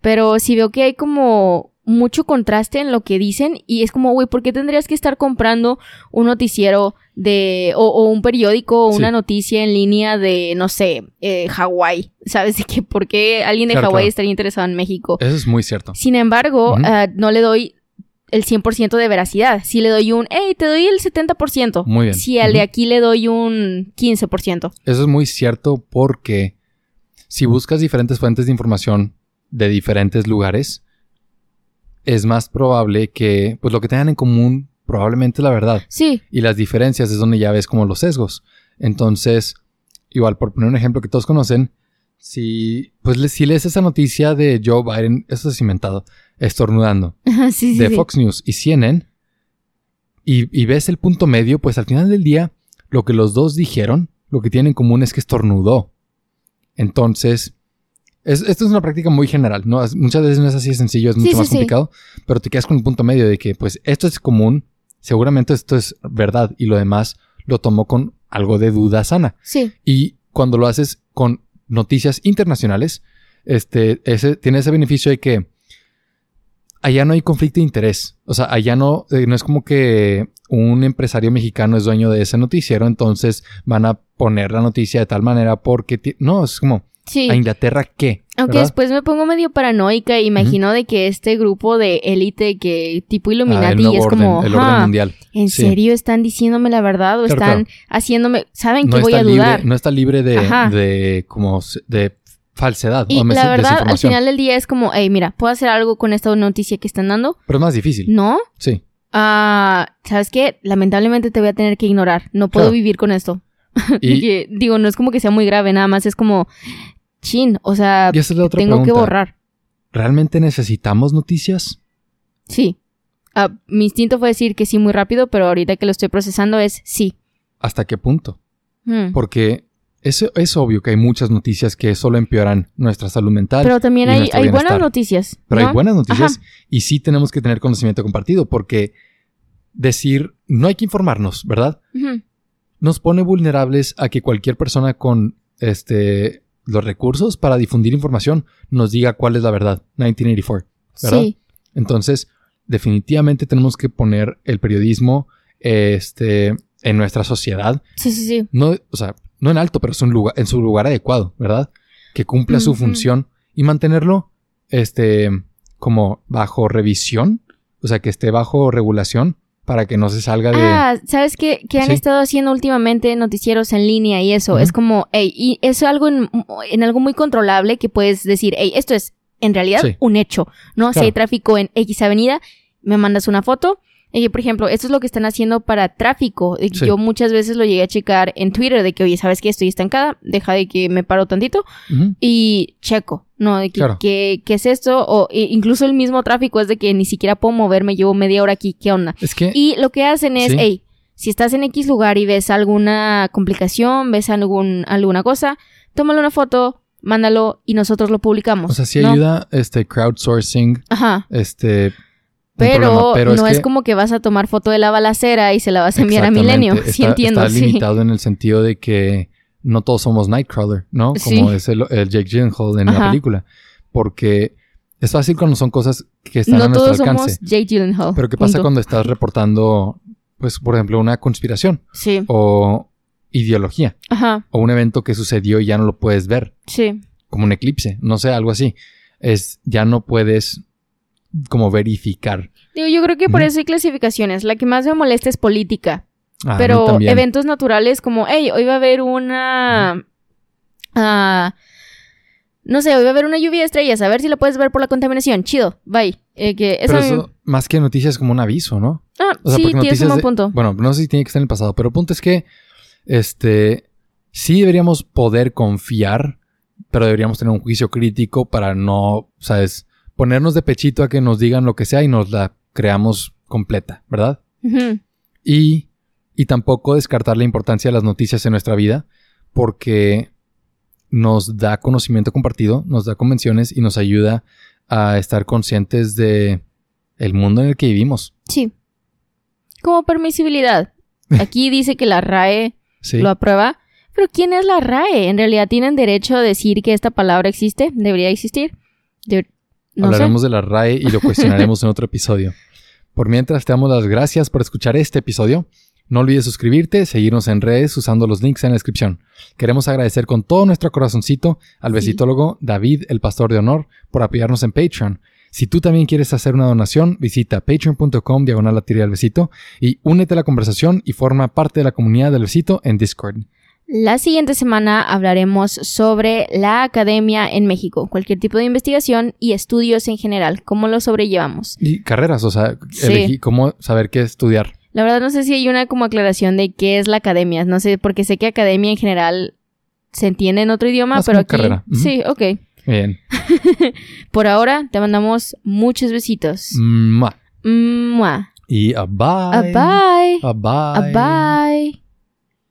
Pero si veo que hay como mucho contraste en lo que dicen y es como, güey, ¿por qué tendrías que estar comprando un noticiero de... o, o un periódico o Sí. una noticia en línea de, no sé, eh, Hawái? ¿Sabes? De que por qué alguien de Claro, Hawái claro. estaría interesado en México. Eso es muy cierto. Sin embargo, ah, no le doy el 100% de veracidad. Si le doy un, hey, te doy el 70%. Muy bien. Si al de aquí le doy un 15%. Eso es muy cierto porque si buscas diferentes fuentes de información de diferentes lugares, es más probable que pues lo que tengan en común probablemente es la verdad. Sí, Y las diferencias es donde ya ves como los sesgos. Entonces, igual por poner un ejemplo que todos conocen, si pues si lees esa noticia de Joe Biden, eso es inventado, estornudando, sí, sí. de sí. Fox News y CNN, y, y ves el punto medio, pues al final del día, lo que los dos dijeron, lo que tienen en común es que estornudó. Entonces, es- esto es una práctica muy general, ¿no? Muchas veces no es así de sencillo, es mucho sí, más sí. complicado, pero te quedas con el punto medio de que, pues, esto es común, seguramente esto es verdad, y lo demás lo tomó con algo de duda sana. Sí, Y cuando lo haces con noticias internacionales, este, ese, tiene ese beneficio de que allá no hay conflicto de interés. O sea, allá no, eh, no es como que un empresario mexicano es dueño de ese noticiero, entonces van a poner la noticia de tal manera porque... No, es como, sí. ¿a Inglaterra qué? Aunque ¿Verdad? después me pongo medio paranoica e imagino de que este grupo de élite que tipo Ah, Illuminati es orden, como, el orden "Ah, mundial. ¿en Sí. serio están diciéndome la verdad o Claro, están claro. haciéndome, saben que No voy está, a dudar? libre, no está libre de, como de falsedad y o la verdad, al final del día es como, hey, mira, ¿puedo hacer algo con esta noticia que están dando? Pero es más difícil. ¿No? Sí. Ah, ¿sabes qué? Lamentablemente te voy a tener que ignorar. No puedo Claro. vivir con esto. Y, Que, digo, no es como que sea muy grave, nada más es como, chin, o sea, y esa es la otra tengo que borrar. ¿Realmente necesitamos noticias? Sí. Ah, mi instinto fue decir que sí muy rápido, pero ahorita que lo estoy procesando es sí. ¿Hasta qué punto? Hmm. Porque es, es obvio que hay muchas noticias que solo empeoran nuestra salud mental. Pero también hay, buenas noticias. Pero hay buenas noticias Ajá. y sí tenemos que tener conocimiento compartido porque decir no hay que informarnos, ¿verdad? Nos pone vulnerables a que cualquier persona con este los recursos para difundir información nos diga cuál es la verdad. 1984, ¿verdad? Sí. Entonces, definitivamente tenemos que poner el periodismo este, en nuestra sociedad Sí, sí, sí. no, o sea, no en alto, pero es un lugar, en su lugar adecuado, ¿verdad? Que cumpla su función y mantenerlo, este, como bajo revisión, o sea, que esté bajo regulación para que no se salga de... Ah, ¿sabes qué? Que han Sí. estado haciendo últimamente noticieros en línea y eso. Es como, hey, y eso es algo en, en algo muy controlable que puedes decir, hey, esto es en realidad Sí. un hecho, ¿no? Si hay tráfico en X avenida, me mandas una foto. Y, por ejemplo, esto es lo que están haciendo para tráfico. Sí. Yo muchas veces lo llegué a checar en Twitter de que, oye, ¿sabes qué? Estoy estancada, deja de que me paro tantito y checo, ¿no? De que, Claro. ¿qué es esto? O e- incluso el mismo tráfico es de que ni siquiera puedo moverme, llevo media hora aquí, ¿qué onda? Es que... Y lo que hacen es, Sí. hey, si estás en X lugar y ves alguna complicación, ves algún, alguna cosa, tómale una foto, mándalo y nosotros lo publicamos. o sea, sí ¿no? ayuda este crowdsourcing, Ajá. este... Pero, no es, que como que vas a tomar foto de la balacera y se la vas a enviar a Milenio. exactamente, Sí está- entiendo, Está sí. limitado en el sentido de que no todos somos Nightcrawler, ¿no? Sí. Como es el, el Jake Gyllenhaal en la película. Porque es fácil cuando son cosas que están a No nuestro todos alcance. somos Jake Gyllenhaal. Pero ¿qué pasa punto. cuando estás reportando, pues, por ejemplo, una conspiración Sí. o ideología Ajá. o un evento que sucedió y ya no lo puedes ver, Sí. como un eclipse, no sé, algo así? Es ya no puedes como verificar. Digo, yo creo que por eso hay clasificaciones. La que más me molesta es política. Ah, Pero eventos naturales como, hey, hoy va a haber una... ah, no sé, hoy va a haber una lluvia de estrellas, a ver si la puedes ver por la contaminación. Chido, bye. Eh, que eso Pero mí- eso, más que noticias, es como un aviso, ¿no? Ah, O sea, sí, tienes un buen de- punto. Bueno, no sé si tiene que estar en el pasado, pero el punto es que este sí deberíamos poder confiar, pero deberíamos tener un juicio crítico para no, sabes, ponernos de pechito a que nos digan lo que sea y nos la creamos completa, ¿verdad? Y Y tampoco descartar la importancia de las noticias en nuestra vida, porque nos da conocimiento compartido, nos da convenciones y nos ayuda a estar conscientes de el mundo en el que vivimos. Sí. Como permisibilidad. Aquí dice que la RAE Sí. lo aprueba. Pero ¿quién es la RAE? ¿En realidad tienen derecho a decir que esta palabra existe? ¿Debería existir? De- no sé. Hablaremos de la RAE y lo cuestionaremos en otro episodio. Por mientras, te damos las gracias por escuchar este episodio. No olvides suscribirte, seguirnos en redes usando los links en la descripción. Queremos agradecer con todo nuestro corazoncito al Sí. besitólogo David, el pastor de honor, por apoyarnos en Patreon. Si tú también quieres hacer una donación, visita patreon.com diagonal la del besito y únete a la conversación y forma parte de la comunidad del besito en Discord. La siguiente semana hablaremos sobre la academia en México, cualquier tipo de investigación y estudios en general, cómo lo sobrellevamos. Y carreras, o sea, Sí. elegí cómo saber qué estudiar. La verdad no sé si hay una como aclaración de qué es la academia, no sé, porque sé que academia en general se entiende en otro idioma, Más pero aquí carrera. Sí, ok. Bien. Por ahora te mandamos muchos besitos. Mua. Mua. Y a bye. A bye. A bye. A bye.